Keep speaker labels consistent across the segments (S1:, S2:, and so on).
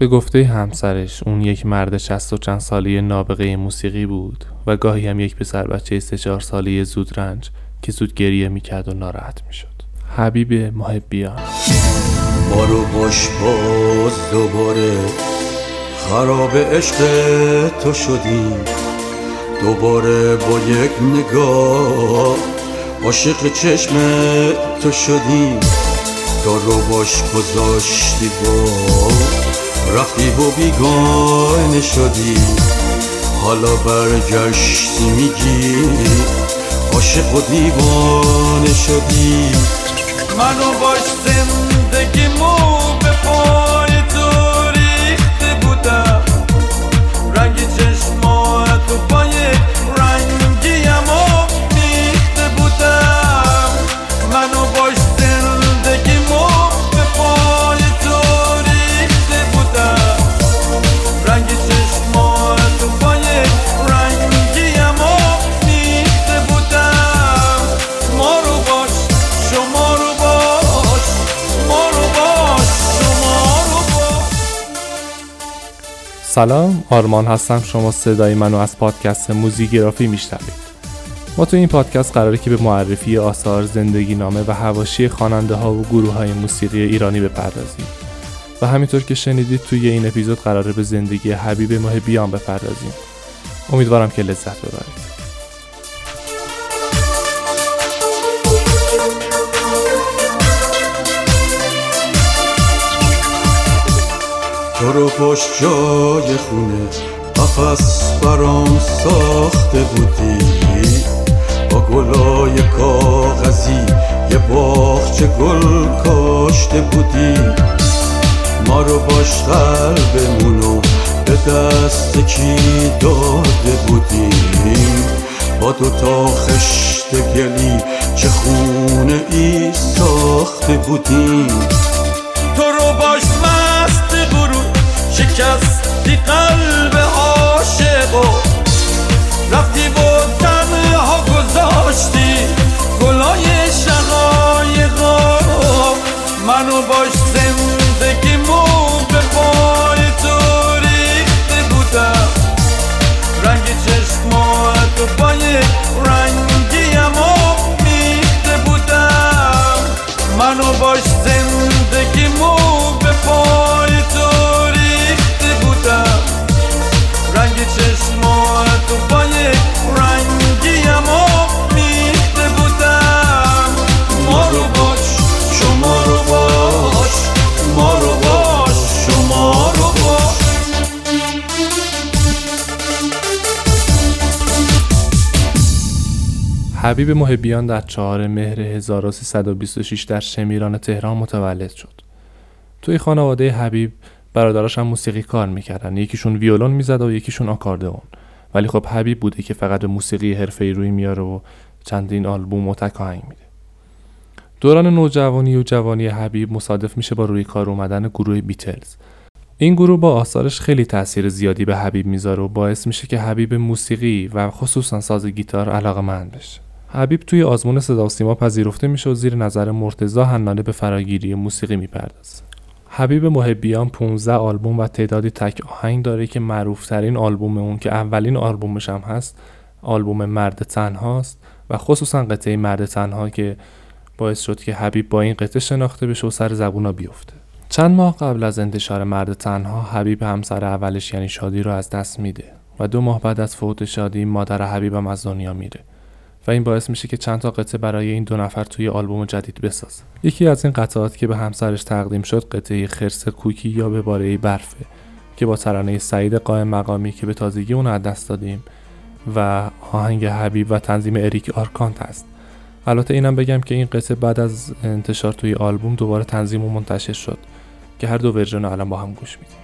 S1: به گفته همسرش اون یک مرد شست و چند سالی نابغه موسیقی بود و گاهی هم یک پسر بچه سه چهار سالی زود رنج که زود گریه می‌کرد و ناراحت می‌شد. حبیب محبیان.
S2: ما رو باش باز دوباره خراب عشق تو شدیم دوباره با یک نگاه عاشق چشم تو شدیم تو رو باش گذاشتی با رفتی و بیگانه شدی. حالا برگشتی میگی. عاشق و دیوانه شدی. منو باش زندگیمو به پای تو ریخته بودم. رنگ
S1: سلام آرمان هستم. شما صدای منو از پادکست موزیگرافی میشنوید. ما تو این پادکست قراره که به معرفی آثار زندگی نامه و هواشی خواننده ها و گروه های موسیقی ایرانی بپردازیم. و همینطور که شنیدید توی این اپیزود قراره به زندگی حبیب محبیان بپردازیم. امیدوارم که لذت ببرید.
S2: تو رو پشت جای خونه. قفص برام ساخته بودی. با گلای کاغذی یه باغچه گل کاشته بودی. ما رو باش قلبمونو به دست کی داده بودیم با دو تا خشت گلی چه خونه ای ساخته بودیم تو رو باش شکستی قلب
S1: حبیب محبیان در چهار مهر 1326 در شمیران تهران متولد شد. توی خانواده حبیب برادراش هم موسیقی کار می‌کردن. یکیشون ویولون می‌زد و یکیشون آکاردئون. ولی خب حبیب بوده که فقط به موسیقی حرفه‌ای روی میاره و چندین آلبوم و تک میده. دوران نوجوانی و جوانی حبیب مصادف میشه با روی کار اومدن گروه بیتلز. این گروه با آثارش خیلی تاثیر زیادی به حبیب می‌ذاره و باعث میشه که حبیب موسیقی و خصوصا ساز گیتار علاقه مند بشه. حبیب توی آزمون صدا و سیما پذیرفته میشه و زیر نظر مرتضا حنانه به فراگیری موسیقی می‌پردازه حبیب محبیان 15 آلبوم و تعدادی تک آهنگ داره که معروفترین آلبوم اون که اولین آلبومش هم هست آلبوم مرد تنهاست و خصوصا قطعه مرد تنها که باعث شد که حبیب با این قطعه شناخته بشه و سر زبونا بیفته. چند ماه قبل از انتشار مرد تنها حبیب همسر اولش یعنی شادی رو از دست میده و دو ماه بعد از فوت شادی مادر حبیبم از دنیا میره. و این باعث میشه که چند تا قطعه برای این دو نفر توی آلبوم جدید بسازه یکی از این قطعات که به همسرش تقدیم شد قطعه خرس کوکی یا به باره برفه که با ترانه سعید قائم مقامی که به تازگی اونو از دست دادیم و آهنگ حبیب و تنظیم اریک آرکانت است البته اینم بگم که این قطعه بعد از انتشار توی آلبوم دوباره تنظیم و منتشر شد که هر دو ورژن الان با هم گوش میدیم.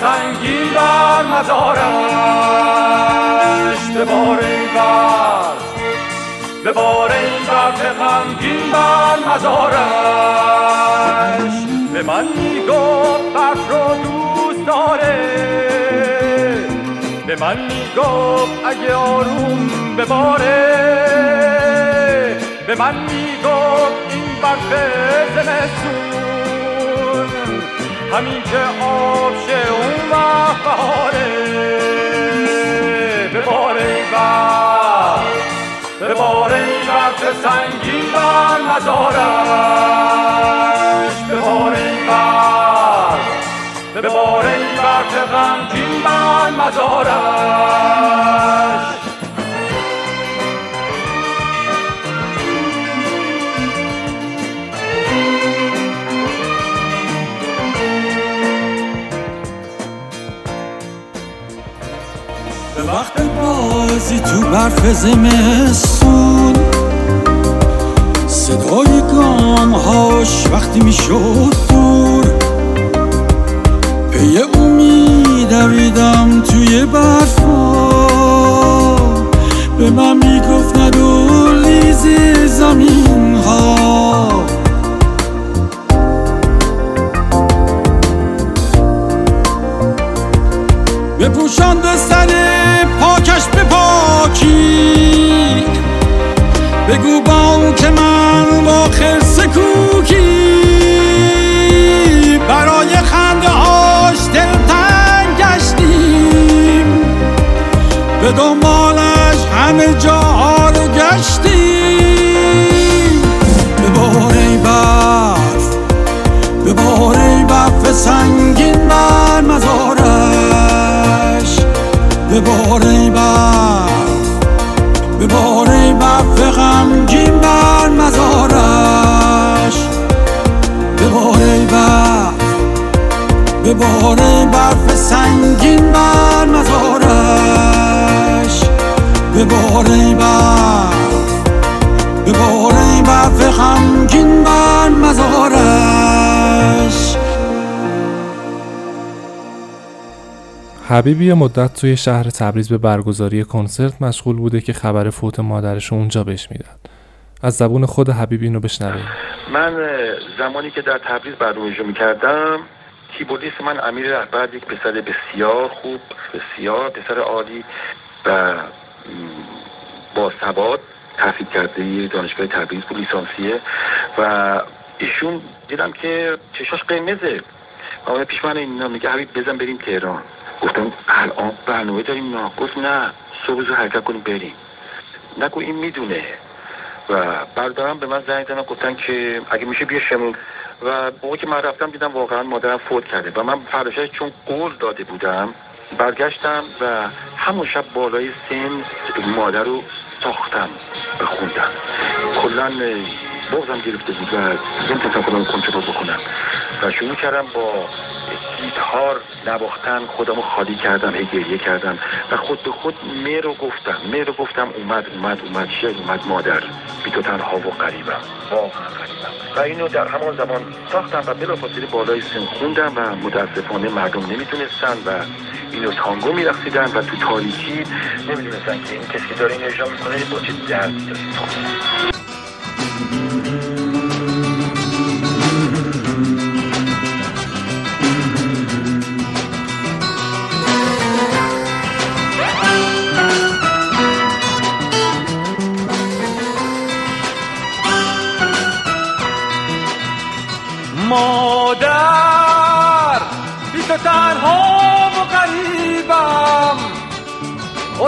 S2: سنگین بر مزارش ببار این وقت به بار این برف غمگین بر مزارش به من می‌گفت برف رو دوست داره. به من می‌گفت اگه آروم بباره. به من می‌گفت این برف زمستون همین که آب شه اون وقت بهاره. به بار این به بار این برف سنگین بر مزارش به بار این برف به بار این برف غمگین بر مزارش
S3: وقت بازی تو برف زمستون. صدای گام هاش وقتی می‌شد دور. پی او میدویدم توی برفا به من می‌گفت ندو زمین ها بپوشان به سر پاکی بگو با که من با خرس کوکی. برای خنده هاش دلتنگ گشتیم. به دنبالش همه جا
S1: حبیب یه مدت توی شهر تبریز به برگزاری کنسرت مشغول بوده که خبر فوت مادرش اونجا بهش میدن از زبون خود حبیب اینو بشنویم.
S4: من زمانی که در تبریز برنامه اجرا می‌کردم کیبوردیست من امیر رهبر یک پسر بسیار خوب بسیار پسر عالی و با ثبات تحصیل کرده دانشگاه تبریز بود لیسانسیه. و ایشون دیدم که چشاش قرمزه. و آمده پیش من اینا میگه حبیب بزن بریم تهران. گفتم الان برنامه داریم نه گفت نه صبح زود حرکت کنیم بریم. نگو این می‌دونه. و برادرم به من زنگ زدن گفتن که اگه میشه بیا شمون و موقعی که من رفتم دیدم واقعا مادرم فوت کرده. و من فرداشش چون قول داده بودم برگشتم و همون شب بالای سن مادر رو ساختم و خوندم کلا بغزم گرفته بود و نمی‌تونستم خودم رو کنترل بکنم. و شروع کردم با گیتار نواختن خودم رو خالی کردم هی گریه کردم و خود به خود مه رو گفتم. مه رو گفتم اومد اومد اومد شعر اومد مادر. بی تو تنها و قریبم و اینو در همان زمان ساختم و بلافاصله بالای سن خوندم و متاسفانه مردم نمی‌تونستن و اینو تانگو میرقصیدن و تو تاریکی نمی‌دونستن که این کسی داره این اجرا می‌کنه با چه دردی داره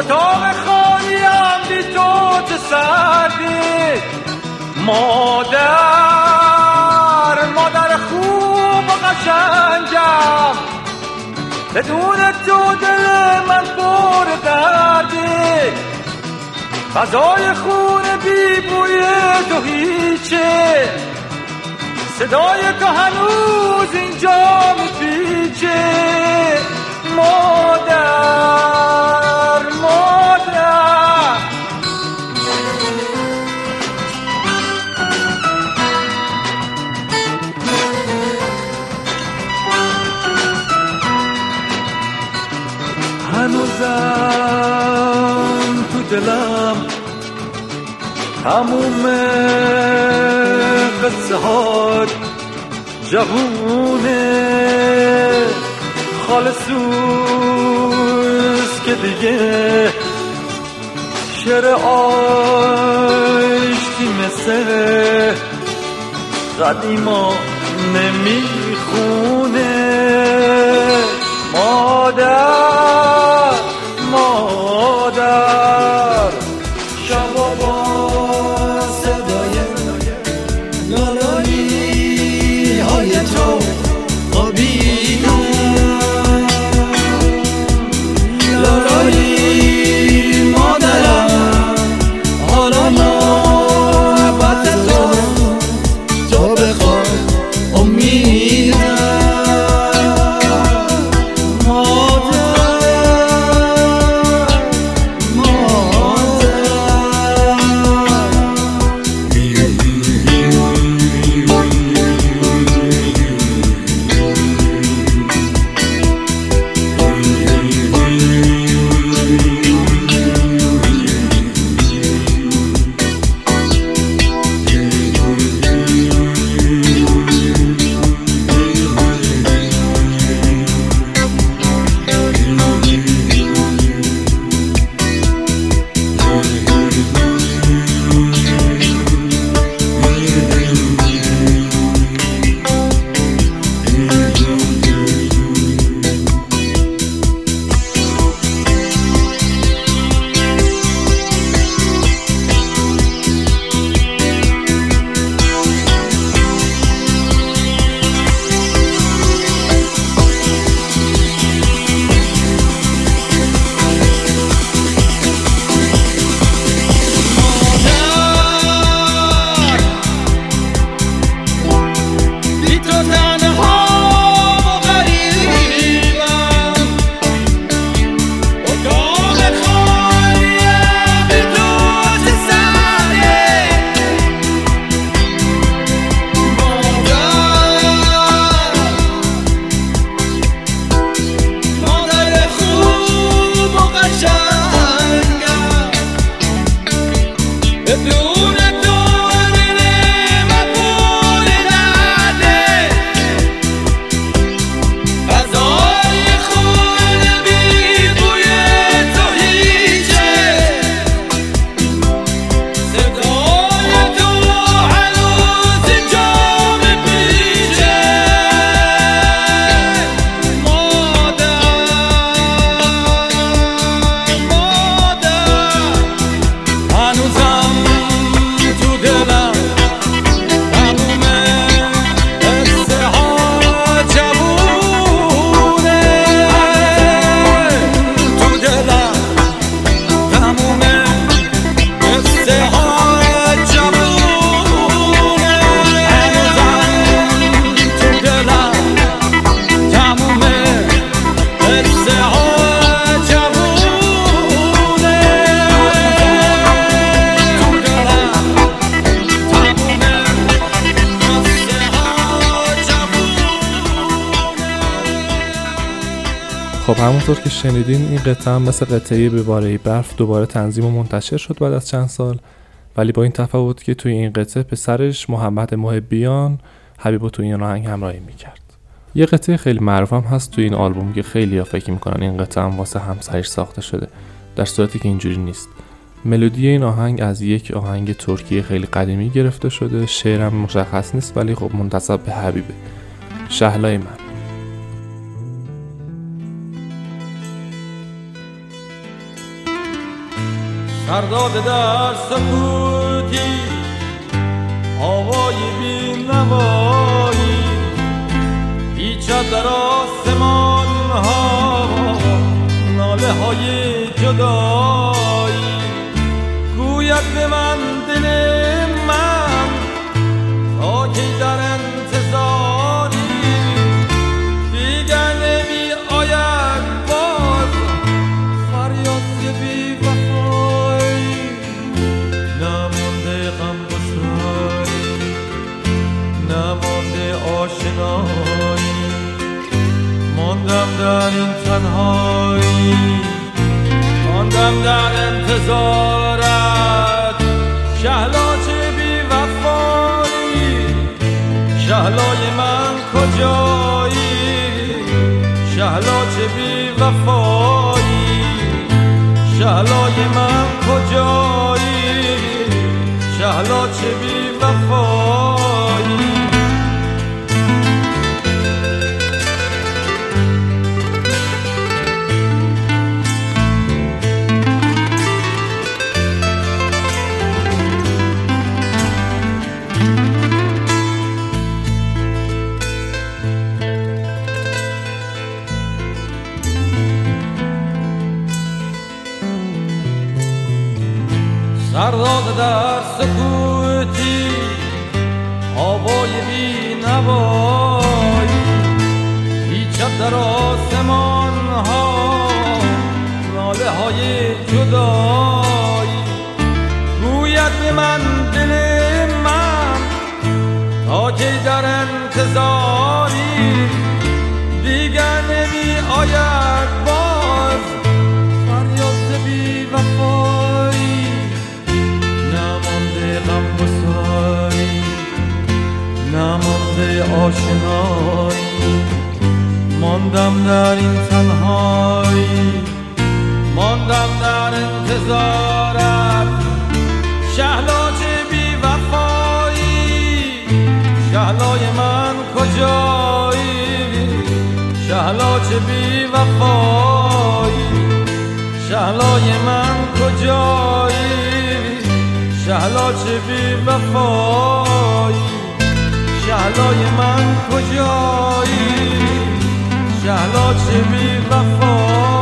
S2: اتاق خالیم بی تو چه سردی؟ مادر مادر خوب و قشنگم. بدون تو دل من پر دردی. غذای خونه بی بوی تو هیچه صدای تو هنوز اینجا میپیچه مادر مادر. هنوزم تو دلم تموم قصه ها جوونه خالصوس که دیگه شعر آشتی مثل قدیما نمی‌خونه. مادر مادر.
S1: همونطور که شنیدین این قطعه هم مثل قطعه به باره برف دوباره تنظیم و منتشر شد بعد از چند سال. ولی با این تفاوت که توی این قطعه پسرش محمد محبیان حبیب توی این آهنگ همراهی می‌کرد. یه قطعه خیلی معروف هم هست توی این آلبوم که خیلی ها فکر می‌کنن این قطعه هم واسه همسرش ساخته شده در صورتی که اینجوری نیست. ملودی این آهنگ از یک آهنگ ترکیه خیلی قدیمی گرفته شده شعرم مشخص نیست ولی خب منتصب به حبیبه. شهلای من.
S2: سرداد در سکوتی آوای بی نوایی پیچد در آسمان ها ناله های جدایی. گوید به من دل تنهایی ماندم در این تنهایی. ماندم در انتظارت. شهلا چه بی وفایی شهلای من کجایی؟ شهلا چه بی وفایی شهلای من سرداد در سکوتی هوای بی نوایی هیچ در آسمان ها ناله های جدایی گوید به من دل من تا که در انتظاری آشنایی. ماندم در این تنهایی. ماندم در انتظارت. شهلا چه بی وفایی شهلای من کجایی؟ شهلا چه بی وفایی شهلای من کجایی؟ شهلا چه بی وفایی شهلای من کجایی؟ شهلا چه بی وفایی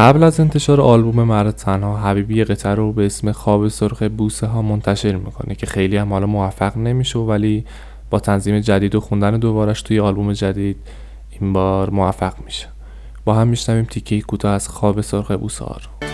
S1: قبل از انتشار آلبوم مرد تنها حبیبی قطعه رو به اسم خواب سرخ بوسه ها منتشر می‌کنه که خیلی هم حالا موفق نمیشه ولی با تنظیم جدید و خوندن دوبارش توی آلبوم جدید این بار موفق میشه. با هم میشنویم تیکه کوتاه از خواب سرخ بوسه ها رو.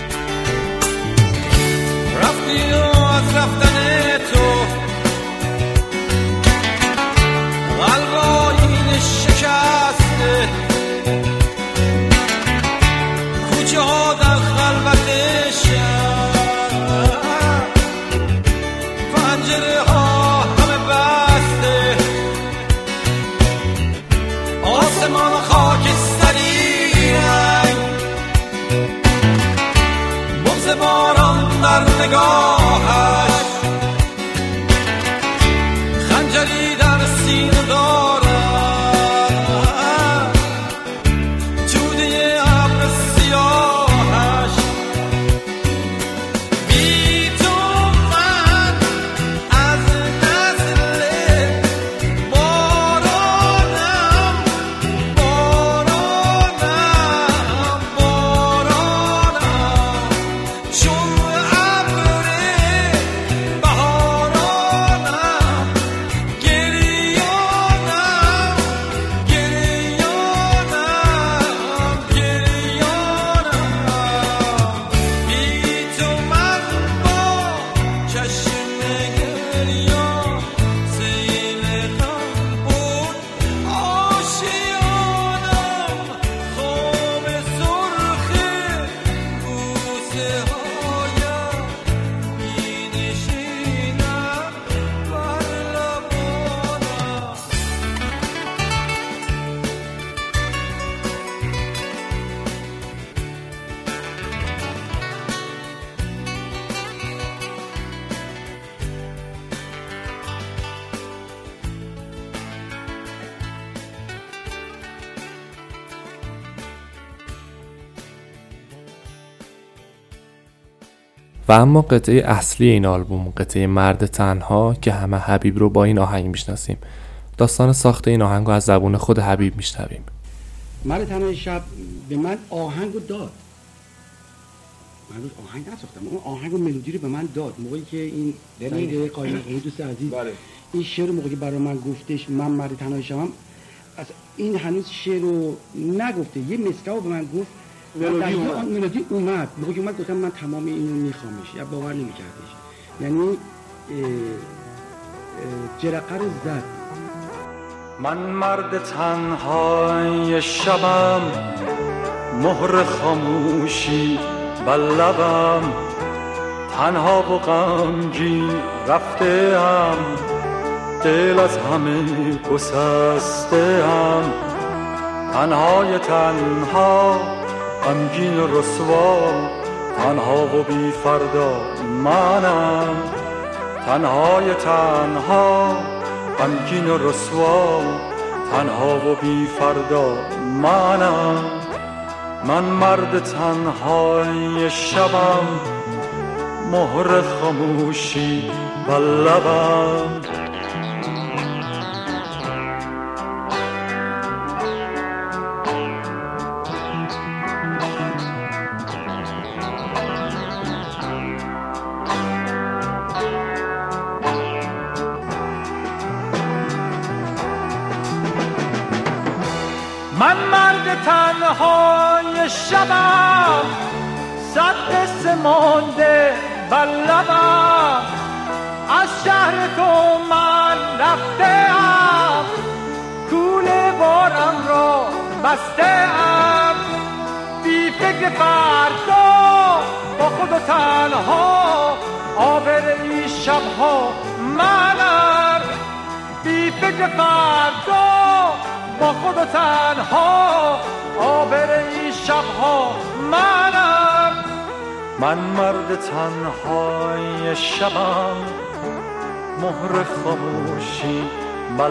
S2: و
S1: اما قطعه اصلی این آلبوم قطعه مرد تنها که همه حبیب رو با این آهنگ می‌شناسیم. داستان ساخت این آهنگ رو از زبون خود حبیب میشنویم.
S5: مرد تنهای شب به من آهنگ رو داد. من روز آهنگ نساختم اون آهنگ و ملودی رو به من داد. موقعی که این سعید. قایقی دوست عزیز این شعر رو موقعی که برای من گفتش من مرد تنهای شبم از این هنوز شعر رو نگفته. یه مصرع رو به من گفت ملودی اومد. ملودی اومد. موقعی که اومد گفتم من تمام اینو میخوامش. یا باور نمیکردش. یعنی جرقه رو زد.
S2: من مرد تنهای شبم مهر خاموشی بر لبم تنها و غمگین رفته هم دل از همه گسسته هم تنهای تنها غمگین و رسوا تنها و بی فردا منم. تنهای تنها غمگین و رسوا تنها و بی فردا منم. من مرد تنهای شبم مهر خاموشی و لبم. من مرد تنهای شبم مهر خاموشی بر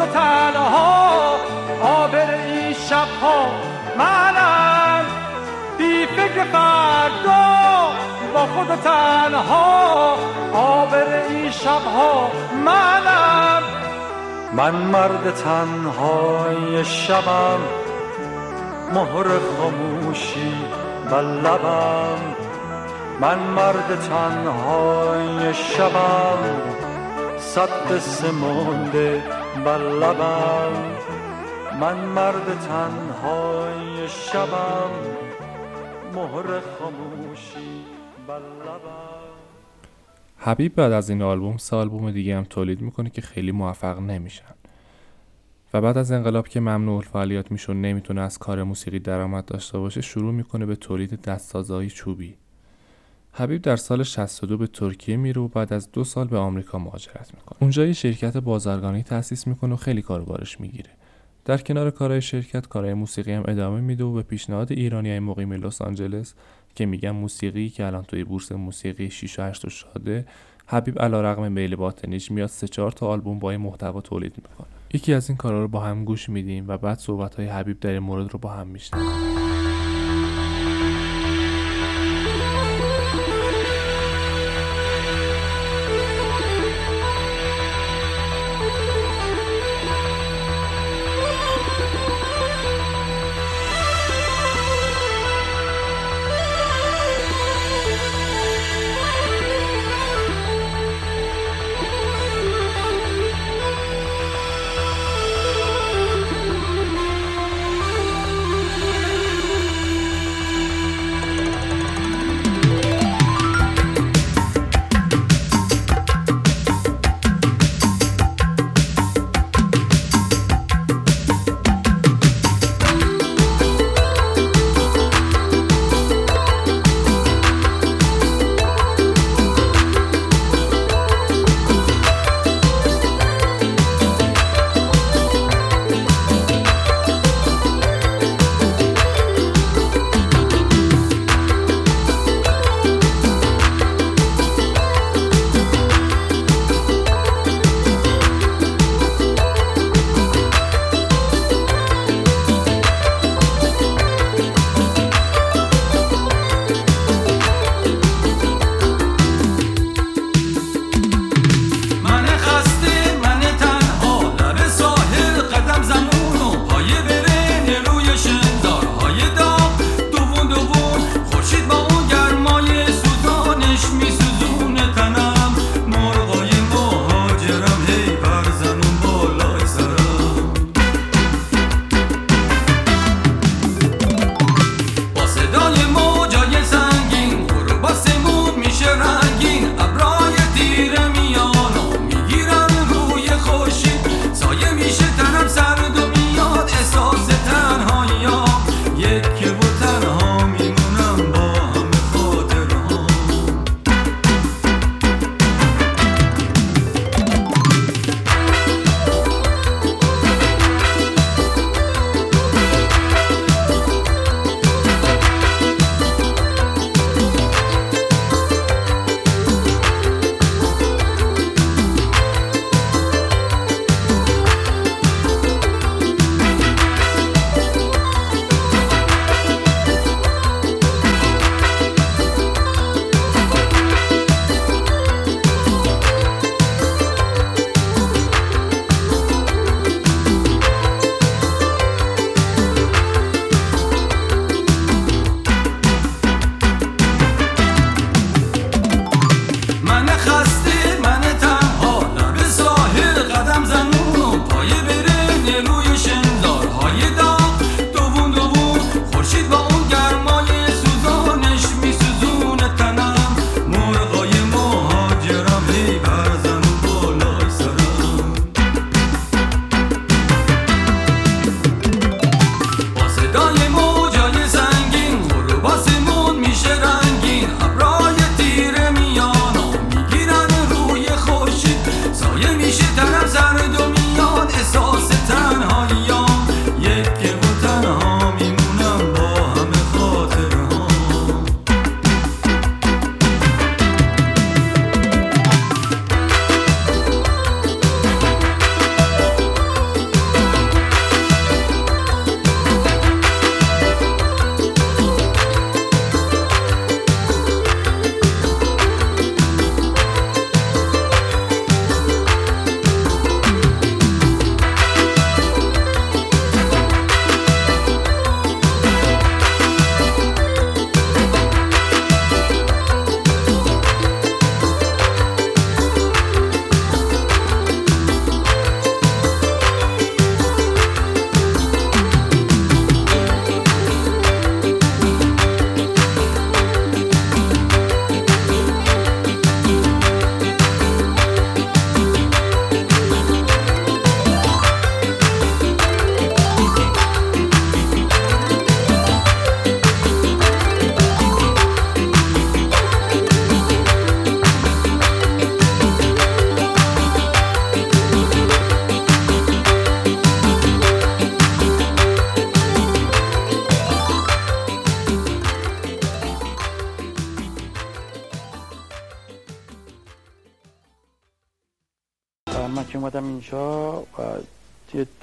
S2: و تنها آبر این شبها منم. بی فکر فردا با خود و تنها آبر این شبها منم. من مرد تنهای شبم مهر خاموشی لبم. من مرد تنهای شبم صد قصه مانده بر لبم. من مرد تنهای شبم. مهر خاموشی بر لبم.
S1: حبیب بعد از این آلبوم سه آلبوم دیگه هم تولید می‌کنه که خیلی موفق نمیشن. و بعد از انقلاب که ممنوع الفعالیت می‌شد نمی‌تونه از کار موسیقی درآمد داشته باشه شروع می‌کنه به تولید دستسازهای چوبی. حبیب در سال 62 به ترکیه میره و بعد از دو سال به آمریکا مهاجرت می‌کنه. اونجا یه شرکت بازرگانی تأسیس می‌کنه و خیلی کار بارش می‌گیره. در کنار کارهای شرکت کارهای موسیقی هم ادامه میده و به پیشنهاد ایرانی های مقیم لس آنجلس که میگن موسیقی که الان توی بورس موسیقی 6 و 8 شاده حبیب علیرغم میل باطنیش میاد سه چهار تا آلبوم با محتوا تولید می‌کنه. یکی از این کارا رو با هم گوش میدیم و بعد صحبت های حبیب در این مورد رو با هم میشنیم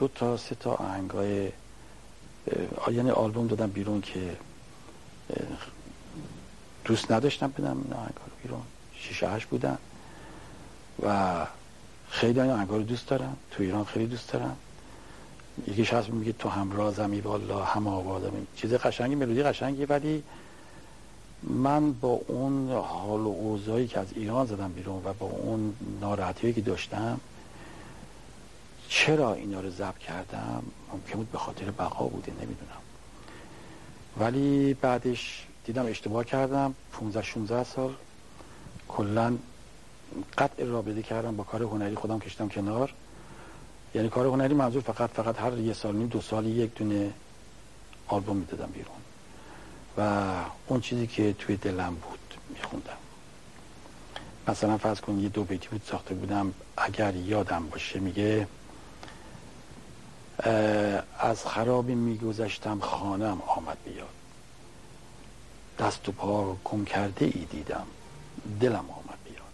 S6: تا سه تا آهنگای یعنی آلبوم دادم بیرون که دوست نداشتم بدم این آهنگا رو بیرون. شیشه هشت بودن. و خیلی این آهنگا رو دوست دارم. تو ایران خیلی دوست دارم. یکیش هست میگه تو همرازمی والا هم آبادم چیز قشنگی ملودی قشنگی ولی من با اون حال و اوضاعی که از ایران زدم بیرون و با اون ناراحتی که داشتم چرا اینا رو ضبط کردم؟ ممکن بود به خاطر بقا بوده نمی‌دونم. ولی بعدش دیدم اشتباه کردم. 15 16 سال کلا قطع رابطه کردم با کار هنری خودم کشتم کنار. یعنی کار هنری منظور فقط فقط هر یه سال نیم دو سال یک دونه آلبوم می‌دادم بیرون. و اون چیزی که توی دلم بود میخوندم. مثلا فرض کن یه دو بیتی بود ساخته بودم. اگر یادم باشه میگه از خرابی میگذشتم خانم آمد بیاد. دست و پا کم کرده ای دیدم. دلم آمد بیاد.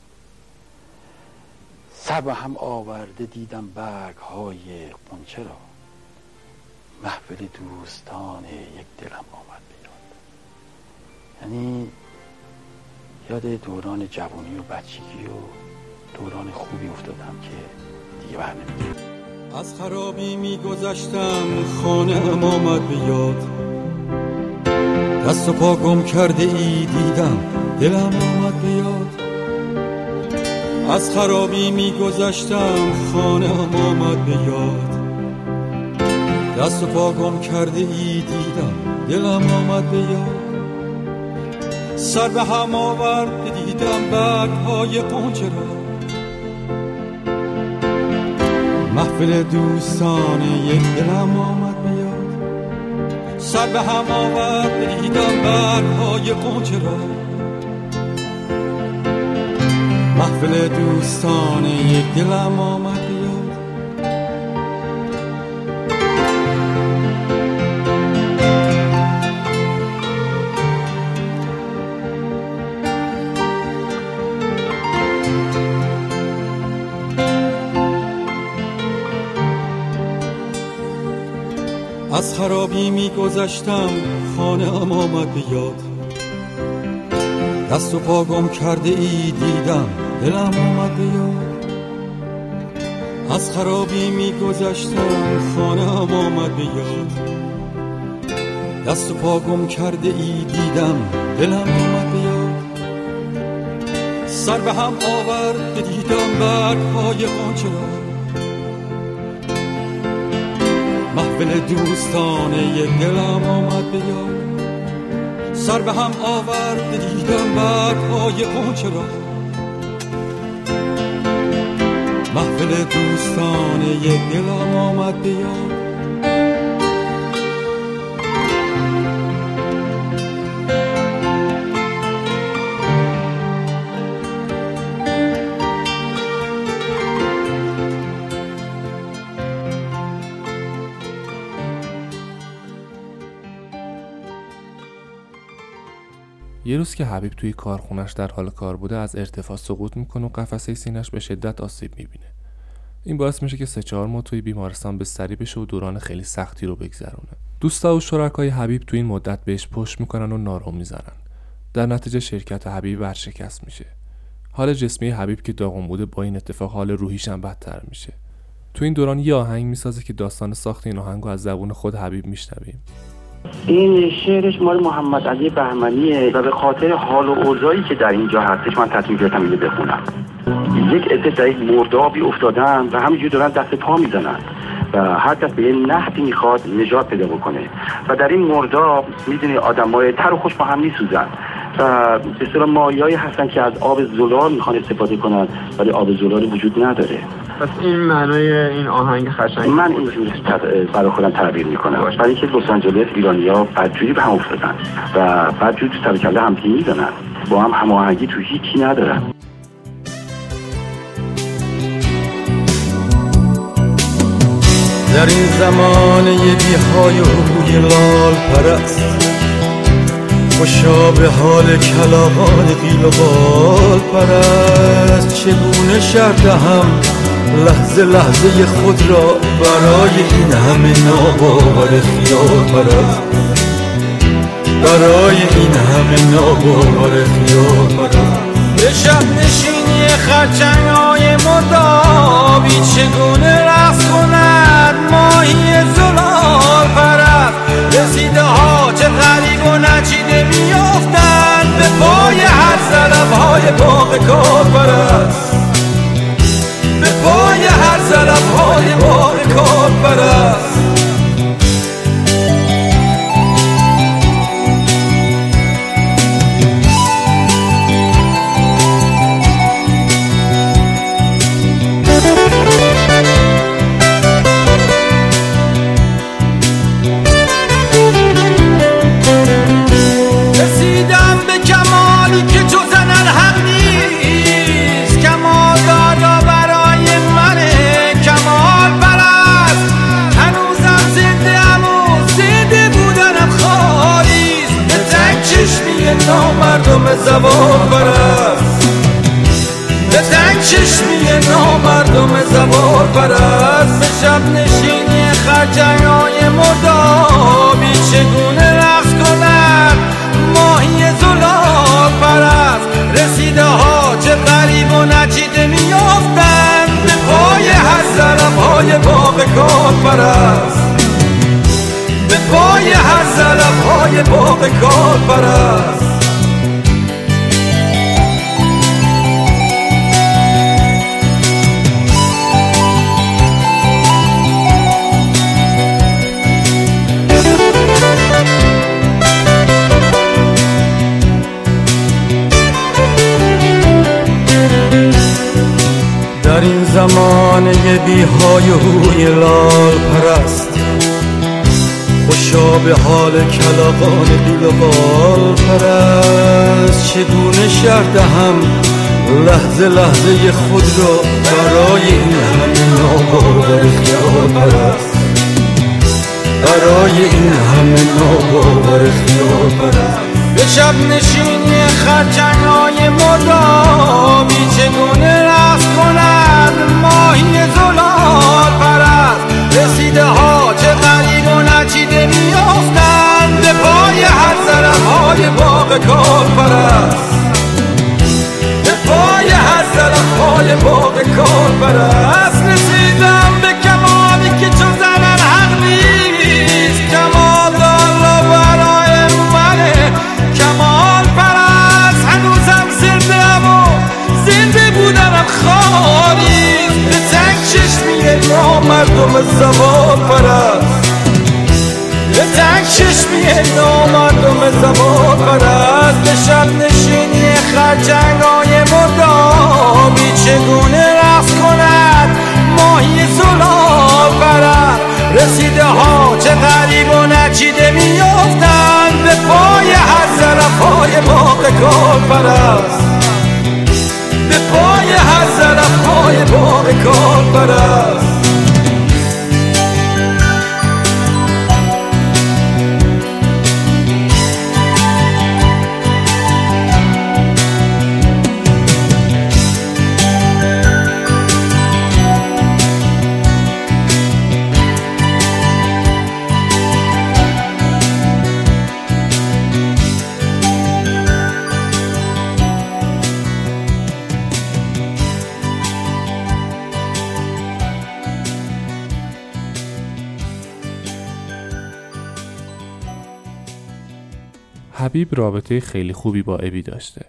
S6: سر به هم آورده دیدم برگ های قنچه را. محفل دوستان یک دلم آمد یعنی یاد دوران جوانی و بچگی و دوران خوبی افتادم که دیگه بر
S2: از خرابی میگذشتم خانه ام آمد بیاد دست و پا گم کرده ای دیدم دلم آمد بیاد از خرابی میگذشتم خانه ام آمد بیاد دست و پا گم کرده ای دیدم دلم آمد بیاد سر به هم آورد دیدم برگ های را محفل دوستان یک دلم آمد بیاد. سر به هم آورد دیدم برگ های قنچه را. محفل دوستان یک دلم آمد از خرابی میگذشتم خانه ام آمد بیاد دست و پا گم کرده ای دیدم دلم آمد بیاد از خرابی میگذشتم خانه ام آمد بیاد دست و پا گم کرده ای دیدم دلم آمد بیاد سر به هم آورد دیدم برگ های قنچه محفل دوستان یک دلم آمد بیاد سر به هم آورد دیدم برگ های قنچه را محفل دوستان یک دلم آمد بیاد
S1: روز که حبیب توی کارخونش در حال کار بوده از ارتفاع سقوط می‌کنه و قفسه سینش به شدت آسیب می‌بینه. این باعث میشه که سه چهار ماه توی بیمارستان به سری بشه و دوران خیلی سختی رو بگذرونه. دوستا و شرکای حبیب توی این مدت بهش پشت می‌کنن و نارو می‌زنن. در نتیجه شرکت حبیب ورشکست میشه. حال جسمی حبیب که داغون بوده با این اتفاق حال روحیش هم بدتر میشه. تو این دوران یه آهنگ می‌سازه که داستان ساخت این آهنگ از زبون خود حبیب میشنویم.
S4: این شعرش مال محمد علی بهمنیه و به خاطر حال و اوضاعی که در اینجا هستش من تصمیم گرفتم اینو بخونم. یک عده در یک مردابی افتادن و همینجور دارن دست پا می‌زنن و هر کس به یه نحتی می‌خواد نجات پیدا بکنه. و در این مرداب می‌دونی آدمای تر و خوش با هم میسوزن. و به صورت مایایی هستن که از آب زلال می‌خوان استفاده کنن ولی آب زلالی وجود نداره.
S7: پس این معنای این آهنگ خشنگ
S4: من اینجوری برای خودم تعبیر می‌کنم. برای اینکه لس آنجلس ایرانیا بدجوری به هم افتادن و بدجوری تو سر هم دیگه می‌زنن با هم هماهنگی تو هیچی ندارن.
S2: در این زمان یه های و لال پرست. خوشا به حال کلاغان قیل و بال پرست. چگونه شرط هم لحظه لحظه خود را برای این همه ناباور خیال پرست. برای این همه ناباور خیال پرست.
S3: به شب نشینی خرچنگ های مردابی چگونه رفت کند ماهی زلال پرست؟ رسیده ها چه غریب و میافتند به پای هر زلب های باغ کار پرست به پای هر زلب های باغ زبان پرست به تنگ چشمی نامردم زبان پرست به شب نشینی خرچنگ های مردابی چگونه رقص کند؟ ماهی زلال پرست. رسیده ها چه غریب و نچیده میافتند. به پای هر زلب های باغ کار پرست. به پای هر زلب های باغ کار پرست.
S2: این زمانه بیهای هوی لال پرست خوشا به حال کلاقان بیلوال پرست چگونه شرح دهم لحظه لحظه خود را برای این همه ناباور خیال پرست برای این همه ناباور خیال پرست
S3: به شب نشینی خرچنگ های مردابی چگونه رقص کند ماهی زلال پرست رسیده ها چه غریب و نچیده میافتند. به پای هر زرم های باغ کار پرست به پای هر زرم های باغ کار پرست چشمی نامردم زبان پرست به تنگ چشمی نامردم زبان پرست به شب نشینی خرچنگ های مردابی چگونه رقص کند؟ ماهی زلال پرست رسیده ها چه غریب و نچیده میافتند. به پای هر زلف های کار پرست پای هر زلف های باغ کار
S1: حبیب رابطه خیلی خوبی با ابی داشته.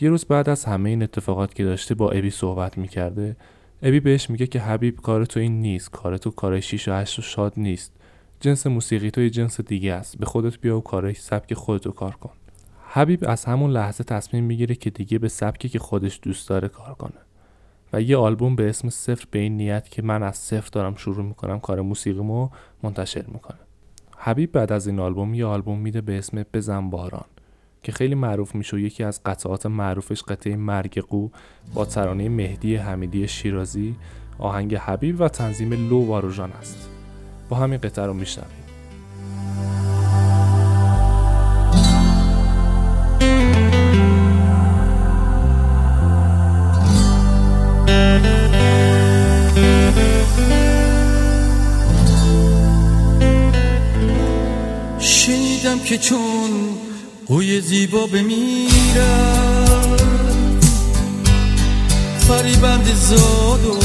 S1: یه روز بعد از همه این اتفاقات که داشته با ابی صحبت می‌کرده ابی بهش میگه که حبیب کار تو این نیست کار تو کار 6 و 8 و شاد نیست. جنس موسیقی تو جنس دیگه است. به خودت بیا و کارای سبک خودتو کار کن. حبیب از همون لحظه تصمیم می‌گیره که دیگه به سبکی که خودش دوست داره کار کنه. و یه آلبوم به اسم صفر به این نیت که من از صفر دارم شروع می‌کنم کار موسیقیمو منتشر می‌کنه. حبیب بعد از این آلبوم یه آلبوم میده به اسم بزن باران. که خیلی معروف میشه و یکی از قطعات معروفش قطعه مرگ قو با ترانه مهدی حمیدی شیرازی آهنگ حبیب و تنظیم لو واروژان است. با همین قطعه رو میشنویم.
S2: شنیدم که چون قوی زیبا بمیرد فریبند زاد و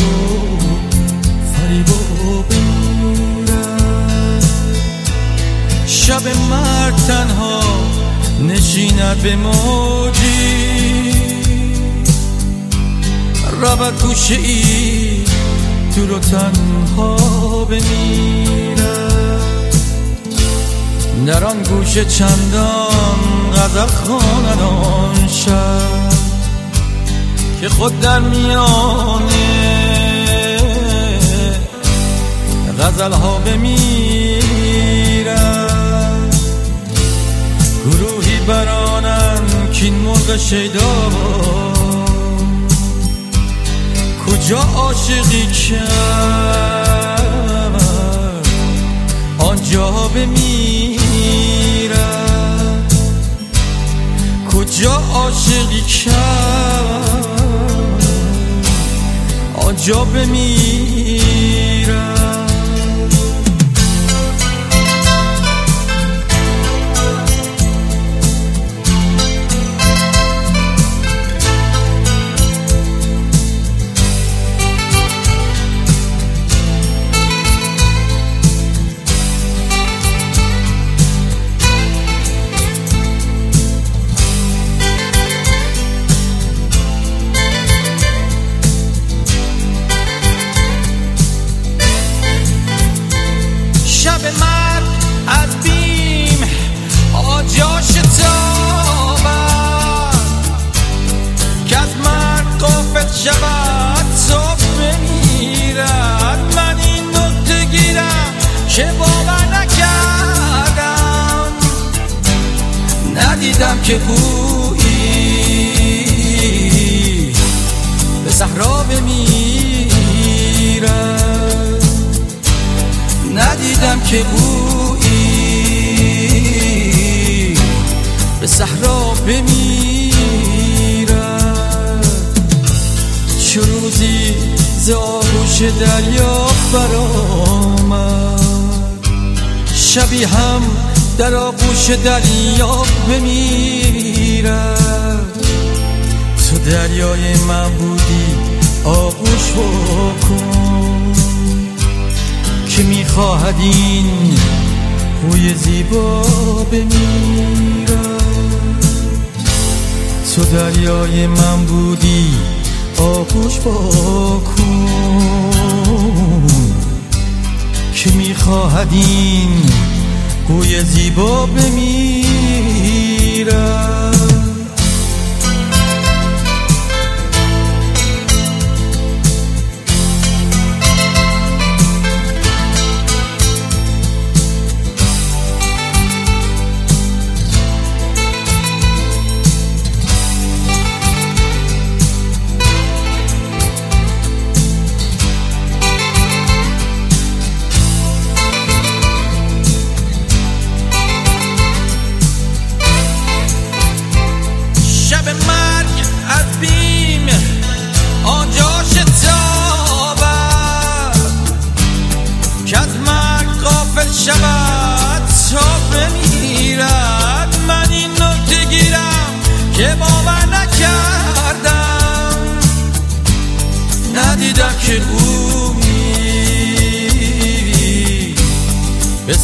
S2: فریبا بمیرد شب مرد تنها نشیند به موجی. رود گوشه ای دور و تنها بمیرد در آن گوشه چندان غزل خواند آن شب که خود در میانه غزل ها بمیرد. گروهی برانن کین مرغ شیدا کجا عاشقی کرد؟ آنجا بمیرد. کجا عاشقی کرد؟ آنجا بمیرد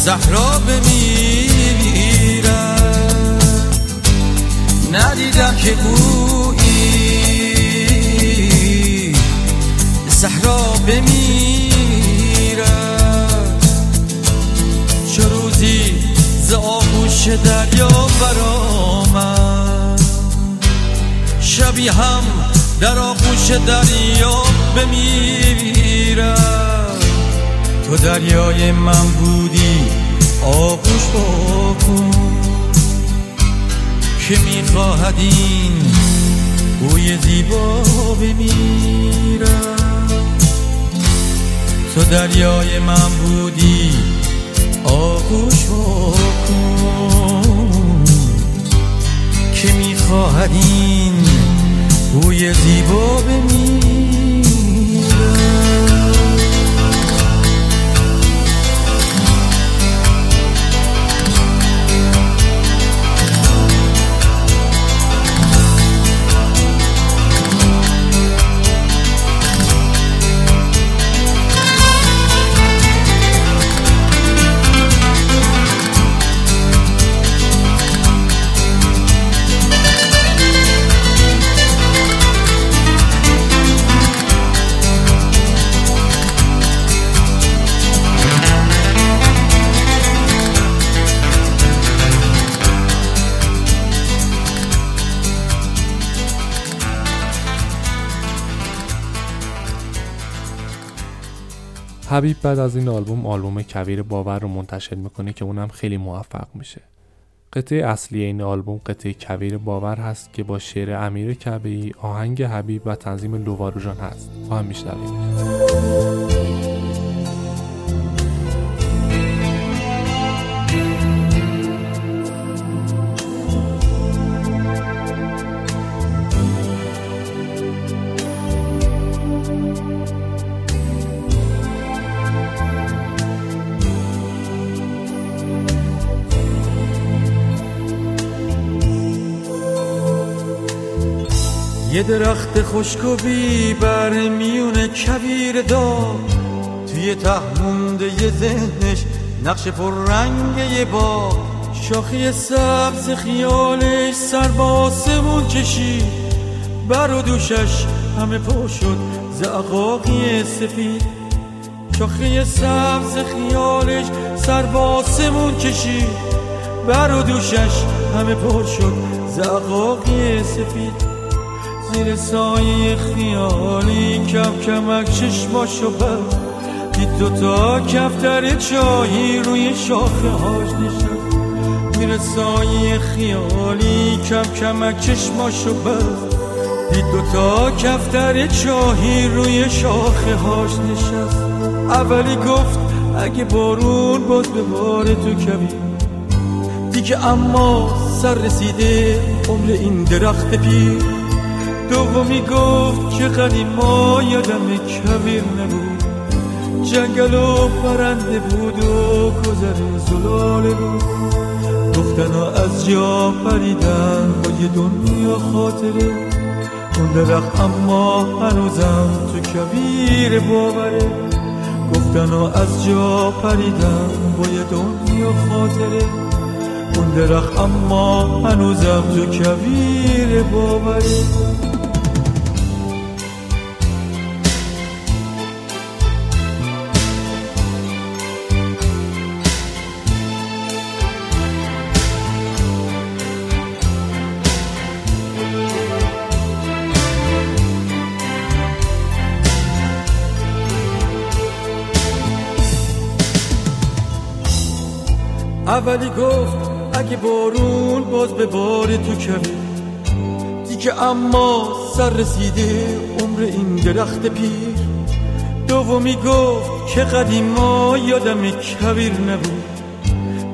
S2: به صحرا بمیرد ندیدم که گویی. به صحرا بمیرد چه روزی ز آغوش دریا برآمد. شبی هم در آغوش دریا بمیرد تو دریای من بودی. آغوش بکن که می‌خواهد این بوی زیبا بمیرد. تو دریای من بودی آغوش بکن که می‌خواهد این بوی زیبا بمیرد.
S1: حبیب بعد از این آلبوم آلبوم کویر باور رو منتشر می‌کنه که اونم خیلی موفق میشه. قطعه اصلی این آلبوم قطعه کویر باور هست که با شعر امیر کبی آهنگ حبیب و تنظیم لواروژان هست. با هم میشنویم.
S2: یه درخت خشک و بر میون کویر دار توی تهمونده یه ذهنش نقش پر رنگ یه با شاخی سبز خیالش سر با کشید. بر و دوشش همه پر شد زعقاقی سفید. شاخی سبز خیالش سر با کشید. بر و دوشش همه پر شد زعقاقی سفید. زیر سایه خیالی کم کمک چشماشو بست دید دوتا کفتر چایی روی شاخه هاش نشست. زیر سایه خیالی کم کمک چشماشو بست دید دوتا کفتر چاهی روی شاخه هاش نشست. اولی گفت اگه بارون باز به بار تو کبی دیگه اما سر رسیده عمر این درخت پیر. دومی گفت که ما یادم کبیر نبود. جنگل و پرنده بود و گذر زلاله بود. گفتن از جا پریدن با یه دنیا خاطره. اون درخت اما هنوزم تو کبیر باوره. گفتن از جا پریدن با یه دنیا خاطره. اون درخت اما هنوزم تو کبیر باوره. اولی گفت اگه بارون باز به بار تو کمی. دیگه اما سر رسیده عمر این درخت پیر. دومی گفت که قدیما یادم کبیر نبود.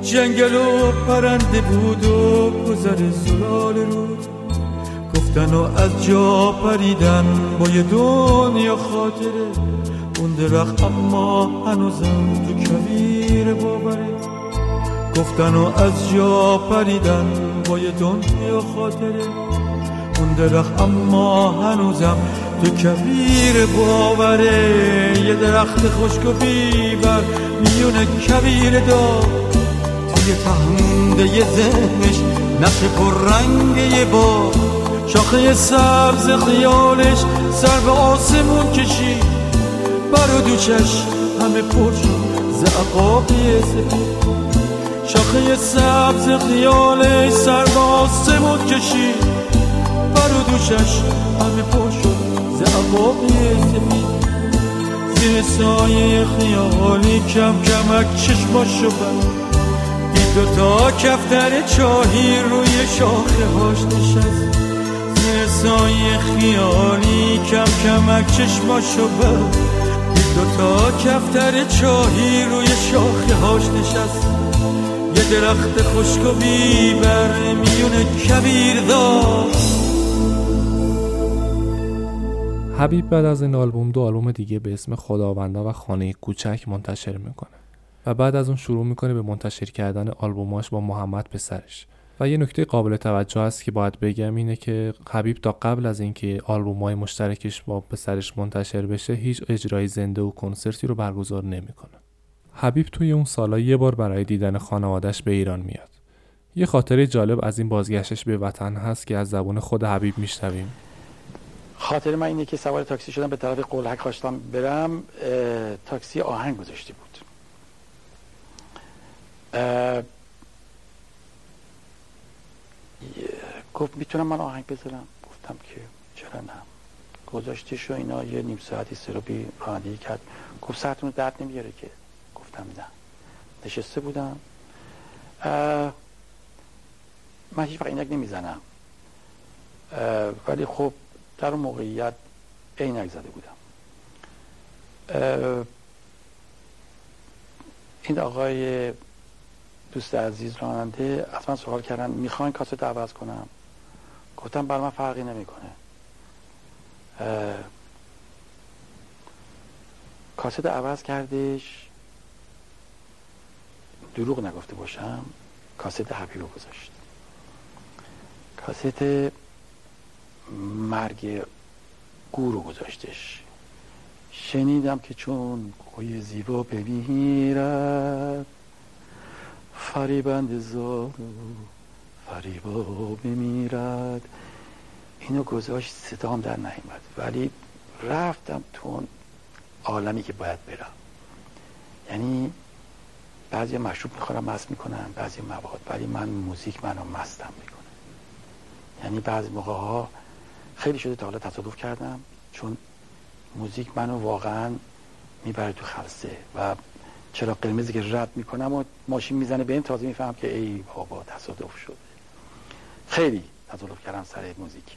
S2: جنگل و پرنده بود و گذر زلال رود. گفتن و از جا پریدن با یه دنیا خاطره. اون درخت اما هنوزم تو کبیر باوره. گفتن و از جا پریدن با یه دنیا خاطره. اون درخت اما هنوزم تو کبیر باوره. یه درخت خشک و بیبر میون کبیر دار. توی تهمونده یه ذهنش نقش پر رنگ یه با شاخه سبز خیالش سر به آسمون کشید. بر و دوچش همه پر شد زعقاقی سفید شاخه سبز خیالش سر با سمود کشید بر دوشش همه پر شد. زعباقی سفید. زیر سایه خیالی کم کمک چشماشو بر دید دوتا کفتر چاهی روی شاخه هاش نشست. زیر سایه خیالی کم کمک چشماشو بر دید دوتا کفتر چاهی روی شاخه هاش نشست. یه درخت خشک و بیبر میون کبیر دار.
S1: حبیب بعد از این آلبوم دو آلبوم دیگه به اسم خداونده و خانه کوچک منتشر می‌کنه و بعد از اون شروع می‌کنه به منتشر کردن آلبوماش با محمد پسرش. و یه نکته قابل توجه است که باید بگم اینه که حبیب تا قبل از اینکه آلبوم مشترکش با پسرش منتشر بشه هیچ اجرای زنده و کنسرتی رو برگزار نمی‌کنه. حبیب توی اون سالا یه بار برای دیدن خانوادش به ایران میاد. یه خاطره جالب از این بازگشتش به وطن هست که از زبون خود حبیب میشنویم.
S6: خاطر من اینه که سوار تاکسی شدم به طرف قلحک خواستم برم تاکسی آهنگ گذاشته بود. گفت می‌تونم من آهنگ بذارم؟ گفتم که چرا نه.
S3: گذاشتش و اینا یه نیم ساعتی سرابی رانندگی کرد. گفت ساعتون درد نمیاره که. گفتم نه نشسته بودم. من هیچ وقت اینک نمی‌زنم. ولی خب در موقعیت عینک زده بودم. این آقای دوست عزیز راننده از من سوال کردن می‌خواین کاست عوض کنم؟ گفتم بر من فرقی نمی‌کنه. کاست عوض کردش. دروغ نگفته باشم کاست رو گذاشت. کاست مرگ گور رو گذاشتش. شنیدم که چون کوی زیبا بمیرد فریبند زار و فریبا بمیرد. اینو گذاشت صدام در نیامد. ولی رفتم تو اون عالمی که باید برم. یعنی بعضی مشروب می‌خورم مست می‌کنن بعضی مواد ولی من موزیک منو مستم می‌کنه. یعنی بعضی موقع ها خیلی شده تا حالا تصادف کردم چون موزیک منو واقعا می‌بره تو خلصه و چرا قرمزی که رد می‌کنم و ماشین می‌زنه به این تازه میفهم که ای بابا تصادف شده. خیلی تصادف کردم سر موزیک.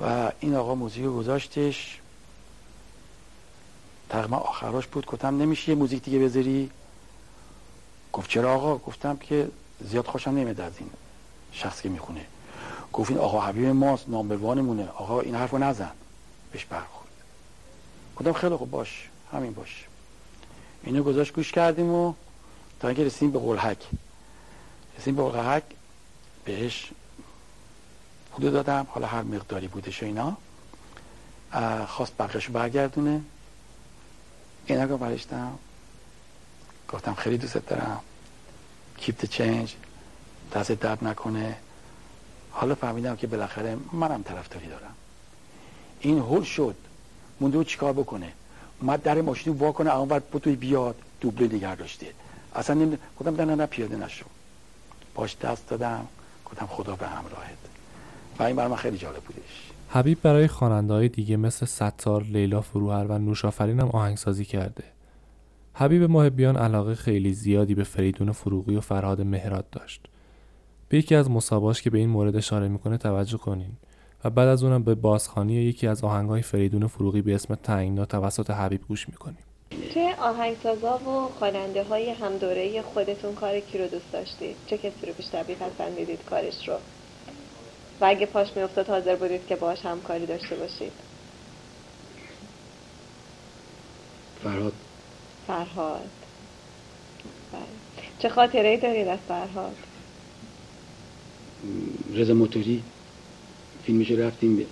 S3: و این آقا موزیک گذاشتش تقریبا آخراش بود. گفتم نمیشه یه موزیک دیگه بذاری؟ گفت چرا آقا؟ گفتم که زیاد خوشم نمیاد از این شخص که می‌خونه. گفت این آقا حبیب ماست نامبروانمونه آقا این حرف رو نزن. بهش برخورد. گفتم خیلی خوب باش. همین باش. اینو گذاشت گوش کردیم و تا اینکه رسیدیم به قلحک. رسیدیم به قلحک بهش پول دادم. حالا هر مقداری بودش اینا. خواست بقیهشو برگردونه. اینا رو برشتم گفتم خیلی دوست دارم. کیپ the change. دست درد نکنه. حالا فهمیدم که بالاخره منم طرفداری دارم. این هول شد. مونده چیکار بکنه؟ اومد در ماشین وا کنه اون بعد بتوی بیاد دوبله نگه داشته. اصلا نمی... گفتم نه نه پیاده نشو. باش دست دادم. گفتم خدا به همراهت. و این من خیلی جالب بودش.
S1: حبیب برای خواننده دیگه مثل ستار، لیلا فروهر و نوشافرین هم آهنگسازی کرده. حبیب محبیان علاقه خیلی زیادی به فریدون فروغی و فرهاد مهراد داشت. به یکی از مصاباش که به این مورد اشاره می‌کنه توجه کنین و بعد از اونم به بازخانی یکی از آهنگهای فریدون فروغی به اسم تنگنا توسط حبیب گوش می‌کنیم.
S8: توی آهنگسازا و خواننده های همدوره خودتون کار کی رو دوست داشتید؟ چه کسی رو بیشتر میپسندیدید کارش رو؟ و اگه پاش میافتاد حاضر بودید که باهاش همکاری داشته باشید.
S3: فرهاد.
S8: فرهاد. بله. چه خاطره ای دارید از فرهاد؟
S3: رضا موتوری. فیلمش رفتیم به-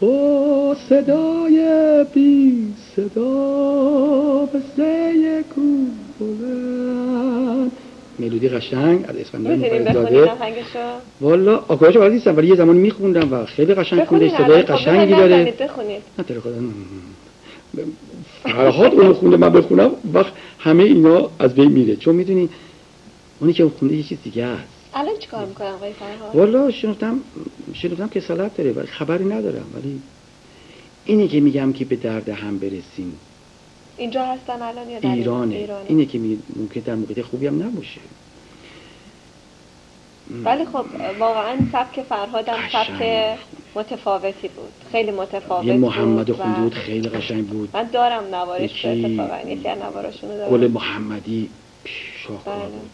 S3: با صدای بی صدا به زی کوه بلند ملودی قشنگ از اسفندیار
S8: می‌تونیم
S3: مفرد
S8: بخونید
S3: داده
S8: آهنگشو؟
S3: والا آکارش بلد نیستم ولی یه زمانی میخوندم و خیلی قشنگ خونده صدای.
S8: خب
S3: قشنگی داره. نه تو رو خدا فرهاد اونو خونده من بخونم وقت همه اینا از بین میره. چون می‌دونی اونی که خونده یه چیز دیگه است.
S8: الان چیکار می‌کنم آقای فرهاد؟
S3: والا شنفتم شنفتم که سالت داره ولی خبری ندارم. ولی اینی که میگم که به درد هم برسیم
S8: اینجا هستن الان یا در
S3: ایرانه.
S8: ایرانه.
S3: اینه که می... ممکن در موقعیت خوبی هم نباشه.
S8: ولی خب واقعا سبک فرهادم
S3: قشنگ.
S8: سبک متفاوتی بود. خیلی متفاوت
S3: یه محمد
S8: بود
S3: خونده بود خیلی قشنگ بود.
S8: من دارم نوارش
S3: یکی-
S8: اتفاقا یکی از دارم.
S3: گل محمدی شاهکار
S8: بله.
S3: بود.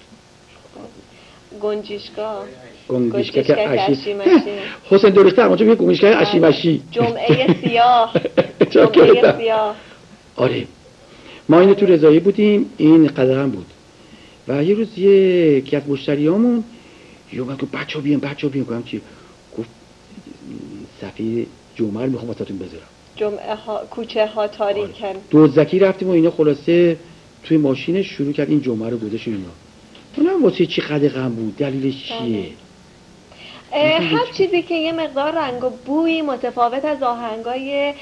S8: گنجیشگاه.
S3: گنگیشکه که
S8: اشیمشی.
S3: حسین درسته اما چون یه گنگیشکه اشیمشی
S8: جمعه سیاه. جمعه سیاه.
S3: آره. ما اینو تو رضایی بودیم این قدغن بود. و یه روز یکی از مشتریامون یه اومد گفت بچه بیان بچه بیان. گفتم چی؟ گفت صفحه جمعه رو می‌خوام واسهتون بذارم.
S8: جمعه ها کوچه ها تاریکن
S3: دزدکی رفتیم و اینا خلاصه توی ماشینش شروع کرد این جمعه رو گذاشت اینا. اونم واسه چی قدغن بود؟ دلیلش چیه؟
S8: اه، هر چیزی که یه مقدار رنگ و بوی متفاوت از آهنگای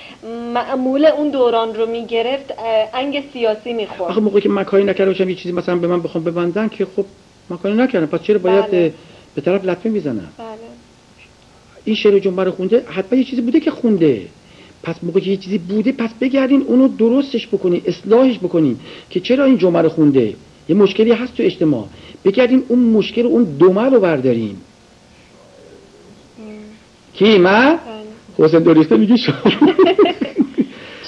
S8: معمول اون دوران رو می‌گرفت انگ سیاسی
S3: آخه
S8: می‌خورد
S3: موقعی که من کاری نکرده باشم یه چیزی مثلا به من بخوام ببندن که خب من کاری نکردم. پس چرا باید
S8: بله.
S3: به طرف لطمه می‌زنم؟
S8: بله.
S3: این شعر جمله رو خونده حتما یه چیزی بوده که خونده. پس موقع که یه چیزی بوده پس بگردین اونو درستش بکنین اصلاحش بکنین که چرا این جمله رو خونده. یه مشکلی هست تو اجتماع. بگردین اون مشکل اون دومه رو بردارین. کی من
S8: بله.
S3: حسین دوریسته میگه شما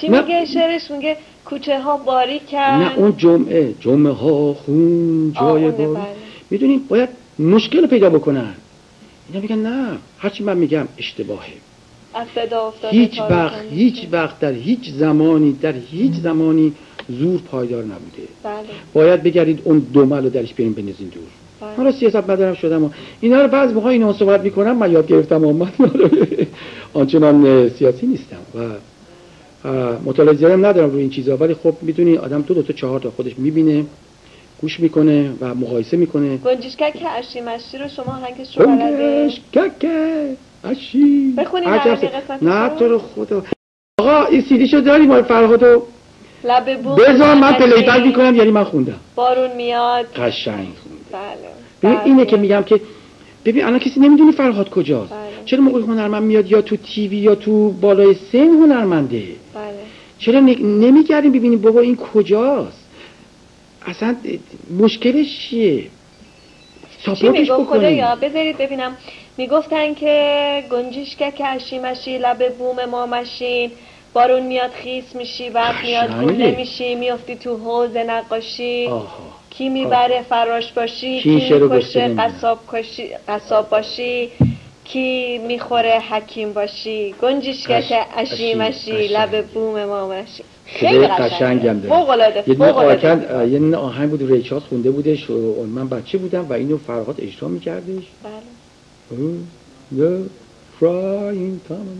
S8: چی. میگه شعرش میگه کوچه ها باریکن
S3: نه اون جمعه جمعه ها خون جای
S8: آخونده،
S3: بار
S8: بله.
S3: می‌دونین باید مشکل رو پیدا بکنن اینا میگن نه هرچی من میگم اشتباهه
S8: از
S3: هیچ وقت. هیچ وقت در هیچ زمانی در هیچ زمانی زور پایدار نبوده
S8: بله
S3: باید بگردید اون دومل رو درش بیارین بنزین دور. حالا سیاست مدارم شدم و اینا رو بعض موقع اینا صحبت می‌کنم من یاد گرفتم و من آنچنان سیاسی نیستم و مطالعه زیادی هم ندارم روی این چیزا ولی خب می‌دونی آدم دو دو تا چهار تا خودش می‌بینه گوش می‌کنه و مقایسه می‌کنه.
S8: گنجشکک اشی مشی رو شما هنگش رو بلده
S3: گنگش ککه اشی
S8: بخونی
S3: نه. تو رو خدا. آقا این سیدیشو داری مال فرهادو بذار من
S8: قشنگ.
S3: پلی بک می‌کنم یعنی من خوندم.
S8: بارون میاد.
S3: قشنگ.
S8: بله. برق
S3: اینه که. میگم که ببین الان کسی نمی‌دونه فرهاد کجاست.
S8: بله.
S3: چرا موقع هنرمند میاد یا تو تیوی یا تو بالای سن هنرمنده؟
S8: بله.
S3: چرا نمیگردیم ببینیم بابا این کجاست؟ اصلا مشکلش چیه؟
S8: چی
S3: ساپورتش بکنیم.
S8: خدایا بذارید ببینم. می‌گفتن که گنجشکک اشی مشی لب بوم ما مشین بارون میاد خیس میشی بعد میاد. گونه میشی میافتی تو حوز نقاشی.
S3: آها.
S8: کی می‌بره فراش باشی
S3: کی
S8: می‌کشه. قصاب, کشی- قصاب باشی کی می‌خوره حکیم باشی. گنجشکک
S3: قش-
S8: اشی
S3: اشی،
S8: مشی
S3: قشنگ.
S8: لب بوم ما مشی.
S3: صدای
S8: خیلی قشنگه.
S3: داره. یه دونه آهنگ یه دونه آهنگ بود ریچارد خونده بودش و من بچه بودم و اینو فرهاد اجرا میکردش.
S8: بله.
S3: The crying time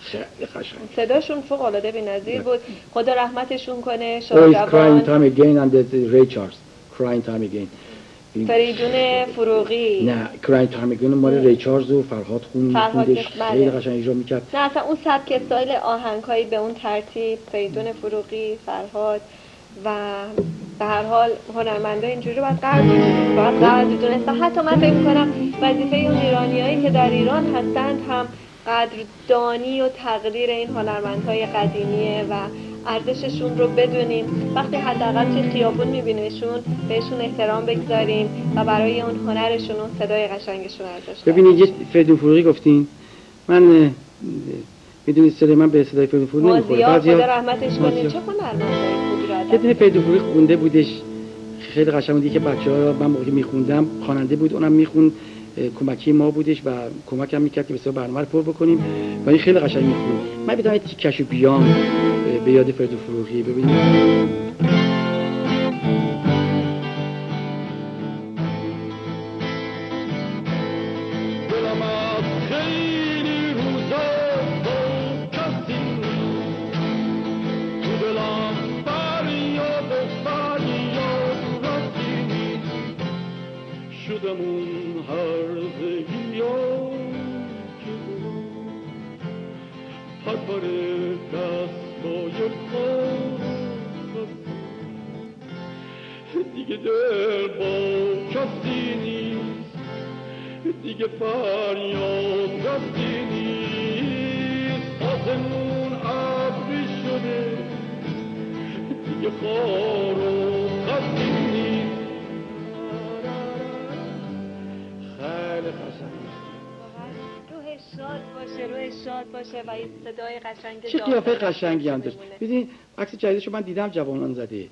S3: خیلی قشنگ.
S8: صداشون فوق العاده بی‌نظیر بود. خدا رحمتشون کنه
S3: Oh, it's crying
S8: شاهجوان
S3: time again and the Ray Charles crying time again. این-
S8: فریدون فروغی.
S3: نه crying time again. مال ری چارلز و فرهاد خون
S8: فرهاد
S3: خوندش.
S8: بله.
S3: خیلی قشنگ اجرا می‌کرد.
S8: نه اصلا اون سبک استایل آهنگهایی به اون ترتیب فریدون فروغی فرهاد و به هر حال هنرمندا اینجوری باید بدونن باید قدر دونست و حتی من فکر می‌کنم وظیفه اون ایرانیایی که در ایران هستند هم قدردانی و تقدیر این هنرمندهای قدیمیه و ارزششون رو بدونیم. وقتی حداقل توی خیابون میبینیمشون بهشون احترام بگذاریم و برای اون هنرشون و صدای قشنگشون ارزش
S3: ببینید یه فریدون فروغی گفتین. من می‌دونید صدای من به صدای فریدون فروغی نمی‌خوره. بعضیا
S8: خدا رحمتش کنه. چه رو
S3: یه دونه فریدون فروغی خونده بودش. خیلی قشنگ بودی که بچه ها من موقعی میخوندم. خواننده بود اونم می‌خوند. کمکی ما بودش و کمک هم می‌کرد که بسیار برنامه رو پر بکنیم. و این خیلی قشنگ می‌خوند من بدم یه بیام اه، به یاد فریدون فروغی ببینید
S9: دیگه فریاد رفتی نیست. آسمون ابری شده. دیگه خار و خطی نیست.
S3: خیلی
S8: روح شاد باشه روح شاد باشه و این صدای قشنگ
S3: چه قیافه قشنگی هم داشت. ببین عکس جدیدشو من دیدم جوانان زده.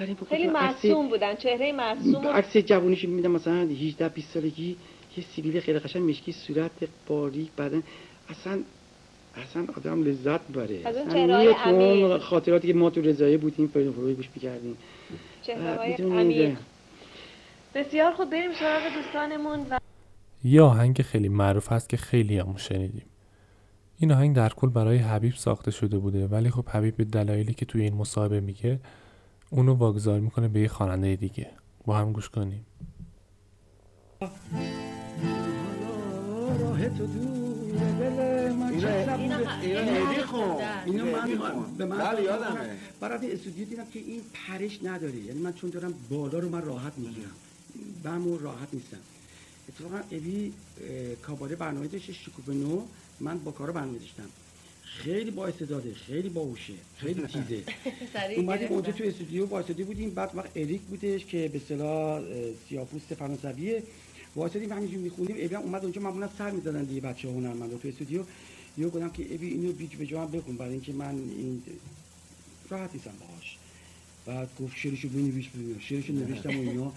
S3: ولی
S8: خیلی معصوم بودن چهره معصوم
S3: عکس جوونیشو می‌بینم مثلا 18 20 سالگی. یه سیبیل خیلی قشنگ مشکی صورت باریک بدن اصلا اصلا آدم لذت بره
S8: از اون
S3: اصلا
S8: چهره‌های
S3: میاد تو اون
S8: عمیق.
S3: خاطراتی که ما تو رضایه بودیم فریدون فروغی گوش می‌کردیم.
S8: چهره های
S3: می‌دونید،
S8: عمیق. بسیار خوب بریم سراغ دوستانمون و
S1: یه آهنگ خیلی معروف هست که خیلی همون شنیدیم. این آهنگ در کل برای حبیب ساخته شده بوده ولی خب حبیب به دلایلی که توی این مصاحبه میگه اونو واگذار می‌کنه به یه خواننده دیگه. با هم گوش کنیم.
S5: بله، یادمه.
S3: برای استودیو دیدم که این پرش نداره یعنی من چون دارم بالا رو من راحت می‌گیرم برمو راحت نیستم اتفاقا ابی کاباره برنامه داشته شکوب نو من با کارا برنامه داشتم خیلی با استعداده خیلی باهوشه خیلی تیزه اومدیم اونجا تو استودیو واسطی بودیم بعد وقت اریک بودش که به اصطلاح سیاپوست فرانسویه واسطیم همینجوری میخوندیم ابی هم اومد اونجا معمولا سر می‌زدن دیگه بچه ها هنرمندا تو استودیو. یهو گفتم که ابی اینو بیج به جا بخون برای اینکه من این راحت نیستم باهاش. بعد گفت شعرشو بنویس ببینم شعرشو نوشتم و اینا.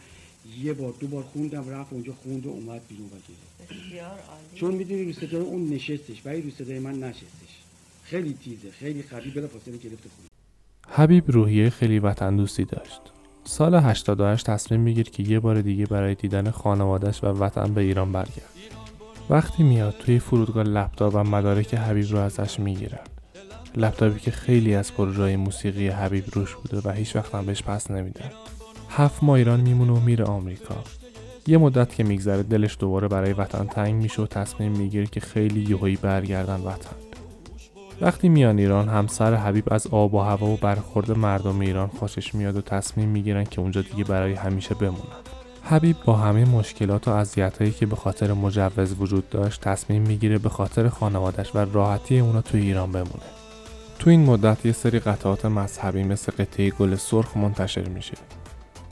S3: یه بار دو بار خوندم رفت اونجا خوند و اومد بیرون
S10: بسیار عالی.
S3: چون می‌دونی رو صدای اون نشستش ولی رو صدای من نشستش. خیلی تیزه خیلی قوی بلا فاصله گرفته خون
S1: حبیب روحیه خیلی وطن دوستی داشت. سال 88 تصمیم می‌گیره که یه بار دیگه برای دیدن خانوادش و وطن به ایران برگرد. وقتی میاد توی فرودگاه لپتاپ و مدارک حبیب رو ازش می‌گیرن. لپتاپی که خیلی از پروژه موسیقی حبیب روش بوده و هیچ وقت هم بهش پس نمیدن. هفت ماه ایران میمونه و میره آمریکا. یه مدت که میگذره دلش دوباره برای وطن تنگ میشه و تصمیم می‌گیره که خیلی یهویی برگردن وطن. وقتی میان ایران همسر حبیب از آب و هوا و برخورد مردم ایران خوشش میاد و تصمیم می‌گیرن که اونجا دیگه برای همیشه بمونن. حبیب با همه مشکلات و اذیتایی که به خاطر مجوز وجود داشت تصمیم می‌گیره به خاطر خانوادش و راحتی اونا توی ایران بمونه. تو این مدت یه سری قطعات مذهبی مثل قطعه گل سرخ منتشر میشه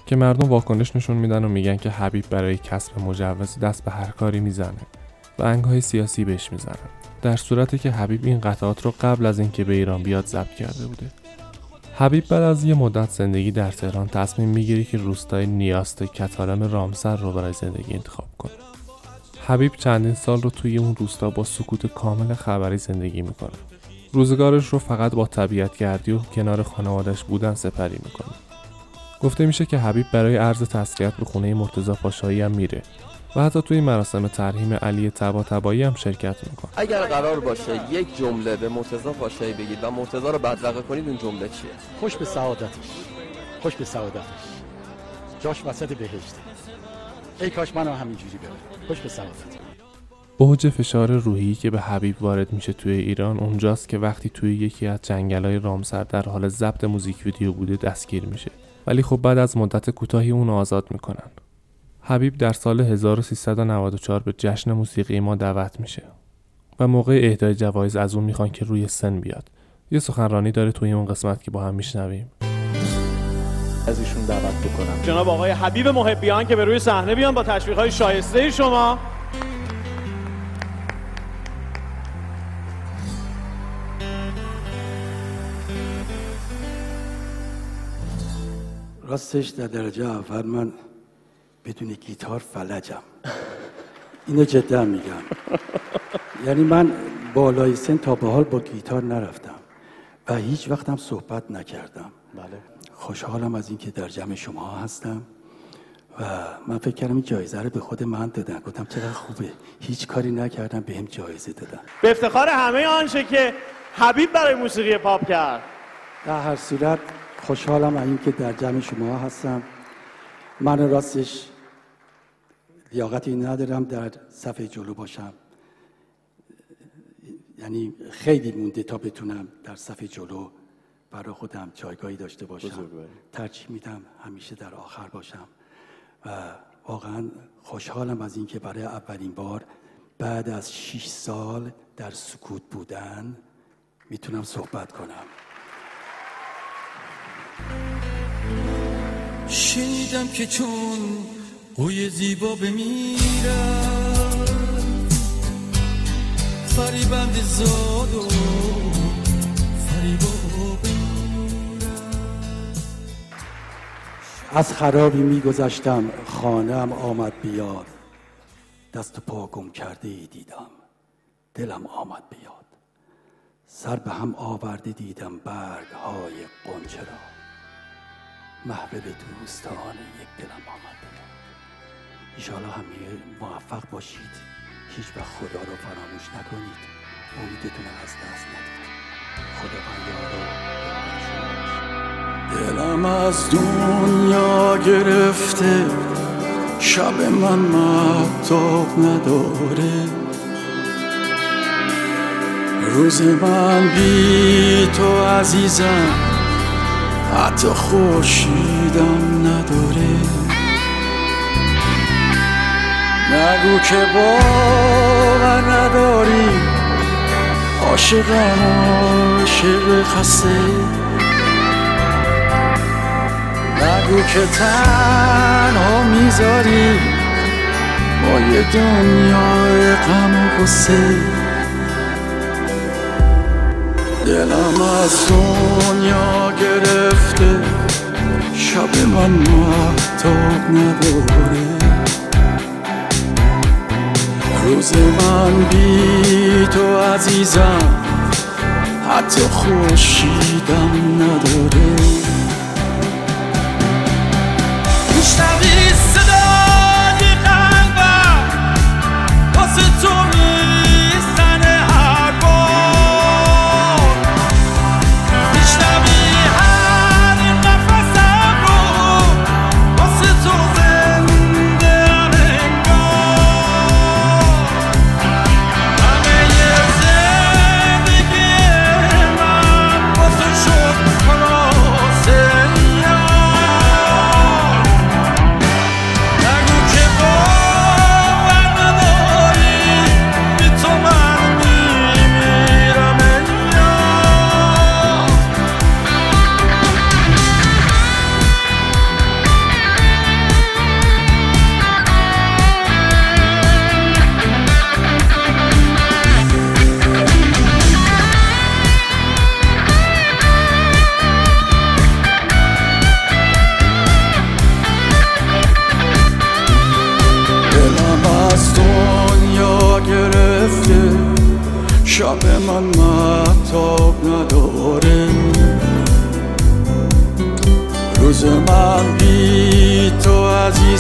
S1: که مردم واکنش نشون میدن و میگن که حبیب برای کسب مجوز دست به هر کاری می‌زنه و انگهای سیاسی بهش می‌زنن در صورتی که حبیب این قطعات رو قبل از اینکه به ایران بیاد ضبط کرده بوده. حبیب بعد از یه مدت زندگی در تهران تصمیم می‌گیره که روستای نیاست کتالم رامسر رو برای زندگی انتخاب کنه. حبیب چندین سال رو توی اون روستا با سکوت کامل خبری زندگی می‌کنه. روزگارش رو فقط با طبیعت گردی و کنار خانوادش بودن سپری می‌کنه. گفته میشه که حبیب برای عرض تسلیت به خونه مرتضی پاشایی هم میره. و حتی توی مراسم ترحیم علی تبا تبایی هم شرکت می‌کنه.
S11: اگر قرار باشه یک جمله به مرتضی پاشایی بگید و مرتضی رو بدرقه کنید اون جمله چیه؟
S12: خوش به سعادتش. خوش به سعادتش. جاش وسط بهشته. ای کاش منو همینجوری بره خوش به سعادت.
S1: اوج فشار روحی که به حبیب وارد میشه توی ایران اونجاست که وقتی توی یکی از جنگلای رامسر در حال ضبط موزیک ویدیو بوده دستگیر میشه. ولی خب بعد از مدت کوتاهی اون آزاد می‌کنن. حبیب در سال 1394 به جشن موسیقی ما دعوت میشه و موقع اهدای جوایز از اون می‌خوان که روی سن بیاد. یه سخنرانی داره توی اون قسمت که با هم میشنویم.
S11: از ایشون دعوت بکنم.
S13: جناب آقای حبیب محبیان که به روی صحنه بیان با تشویق های شایسته شما.
S3: راستش در درجه اول من بدون گیتار فلجم. اینو جدا میگم. یعنی من بالای سن تا به حال با گیتار نرفتم و هیچ وقتم صحبت نکردم.
S11: بله.
S3: خوشحالم از اینکه در جمع شما هستم و من فکر کردم این جایزه رو به خود من دادن. گفتم چقدر خوبه. هیچ کاری نکردم به هم جایزه دادن.
S13: به افتخار همه آنچه که حبیب برای موسیقی پاپ کرد.
S3: در هر صورت خوشحالم از اینکه در جمع شما هستم. من راستش لیاقتی ندارم در صفحه جلو باشم. یعنی خیلی مونده تا بتونم در صفحه جلو برای خودم جایگاهی داشته باشم. ترجیح میدم همیشه در آخر باشم. و واقعا خوشحالم از اینکه برای اولین بار بعد از 6 سال در سکوت بودن می‌تونم صحبت کنم.
S2: شنیدم که چون قوی زیبا بمیرد فریبند زاد و فریبا
S3: از خرابی میگذشتم خانم آمد بیاد. دست پا گم کرده ای دیدم دلم آمد بیاد. سر به هم آورده دیدم برگ های قنچه را. محبل دوستان یک دلم آمد بیاد. ایشالا همه موفق باشید. هیچ وقت خدا رو فراموش نکنید. امیدتون از دست ندید. خدا و دلم از دنیا گرفته. شب من محتاب نداره. روز من بی تو عزیزم. حتی خوشیدم نداره. نگو که باور نداری. عاشقم عاشق خسته. نگو که تنها می‌ذاری. با یه دنیا غم و غصه. دلم از دنیا گرفته. شب من محتاب نداره. روز من بی تو عزیزم. حتی خوشیدم نداره.
S2: میشنوی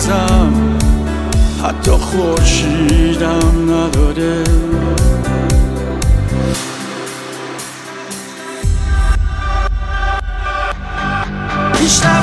S3: عزیزم حتی خورشیدم نداره
S2: میشنوی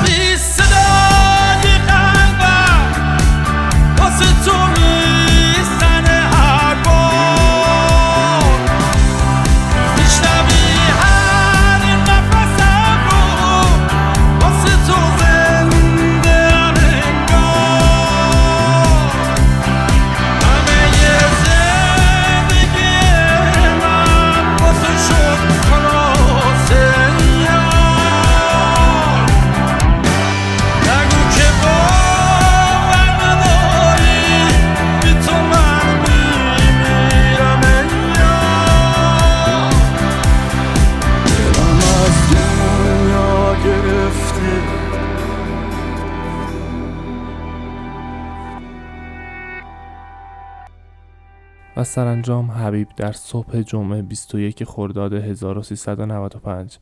S1: سرانجام حبیب در صبح جمعه 21 خرداد 1395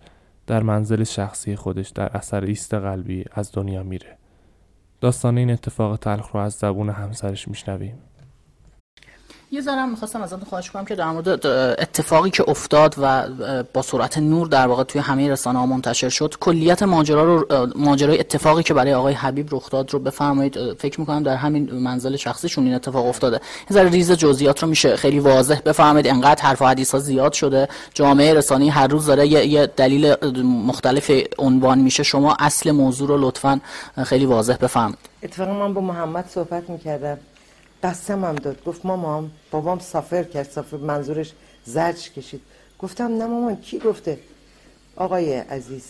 S1: در منزل شخصی خودش در اثر ایست قلبی از دنیا میره. داستان این اتفاق تلخ رو از زبون همسرش میشنویم.
S14: یه ذرم می‌خواستم ازتون خواهش کنم که در مورد اتفاقی که افتاد و با سرعت نور در واقع توی همه رسانه ها منتشر شد کلیت ماجرا رو ماجرای اتفاقی که برای آقای حبیب رخ داد رو بفرمایید. فکر می‌کنم در همین منزل شخصیشون این اتفاق افتاده. یه ذره ریز جزئیات رو میشه خیلی واضح بفرمایید. انقدر حرف و حدیث ها زیاد شده. جامعه رسانی هر روز داره یه, دلیل مختلف عنوان میشه. شما اصل موضوع رو لطفا خیلی واضح بفرمایید.
S15: اتفاقا من با محمد صحبت می‌کردم. قسم هم داد. گفت مامان بابام سافر کرد سافر منظورش زرج کشید. گفتم نه مامان کی گفته؟ آقای عزیز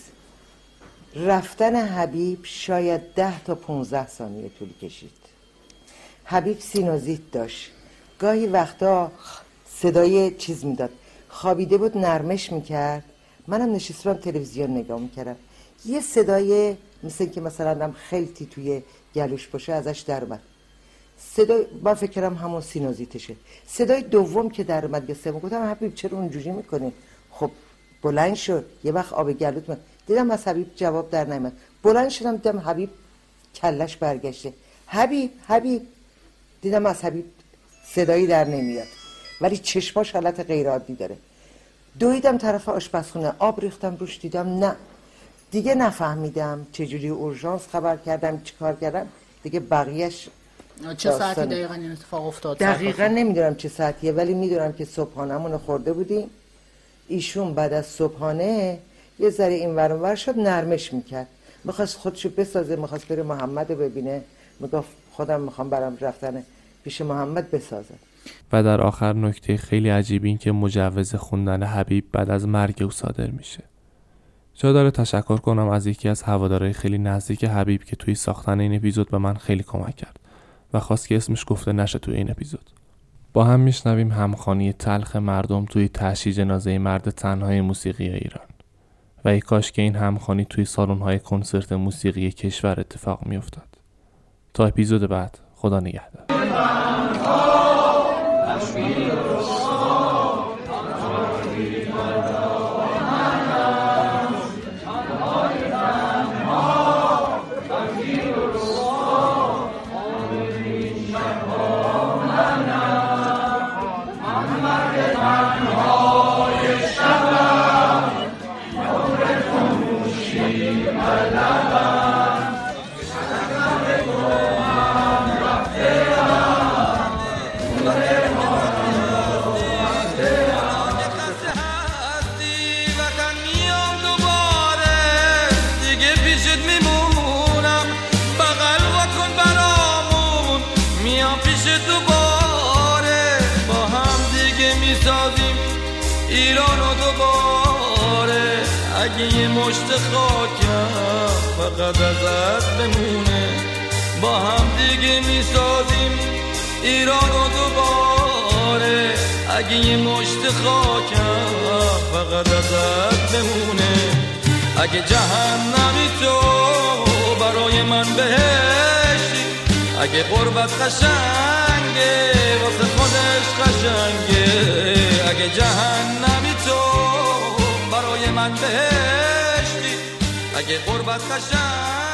S15: رفتن حبیب شاید ده تا 15 ثانیه طول کشید. حبیب سینوزیت داشت. گاهی وقتا صدای چیز می‌داد. خوابیده بود نرمش می‌کرد. منم نشستم تلویزیون نگاه می‌کردم. یه صدای مثل که مثلا دم خیلی توی گلوش باشه ازش در اومد. صدای من فکر کردم همون سینوزیتشه. صدای دوم که در اومد یا سوم گفتم حبیب چرا اونجوری می‌کنی؟ خب بلند شد. یه وقت آب گلوت من دیدم از حبیب جواب در نمیاد بلند شدم دیدم حبیب کلش برگشته. حبیب حبیب. دیدم از حبیب صدایی در نمیاد. ولی چشماش حالت غیر عادی داره. دویدم طرف آشپزخونه. آب ریختم روش دیدم نه. دیگه نفهمیدم چجوری اورژانس خبر کردم چیکار کردم. دیگه بقیهش
S14: چه ساعتی دقیقا این اتفاق افتاد؟
S15: دقیقا نمی‌دونم چه ساعتیه ولی می‌دونم که صبحانمون رو خورده بودیم. ایشون بعد از صبحانه یه ذره این ور شد نرمش می‌کرد. می‌خواست خودشو بسازه می‌خواست بره محمد رو ببینه. می‌گفت خودم می‌خوام برم رفتن پیش محمد بسازد
S1: و در آخر نکته خیلی عجیب این که مجوز خوندن حبیب بعد از مرگ او صادر میشه. جا داره تشکر کنم از یکی از هوادارهای خیلی نزدیک حبیب که توی ساختن این اپیزود به من خیلی کمک کرد. و خواست که اسمش گفته نشه توی این اپیزود. با هم میشنویم همخانی تلخ مردم توی تشییع جنازه مرد تنهای موسیقی ایران. و ای کاش که این همخانی توی سالن‌های کنسرت موسیقی کشور اتفاق میافتاد. تا اپیزود بعد خدا نگهدار.
S2: فقط ازت بمونه با هم دیگه می‌سازیم ایرانو دوباره. اگه یه مشت خاکم فقط ازت بمونه اگه جهنمی تو برای من بهشتی. اگه قربت قشنگه واسه خودش قشنگه. اگه جهنمی تو برای من بهشتی. اگه قربت قشنگه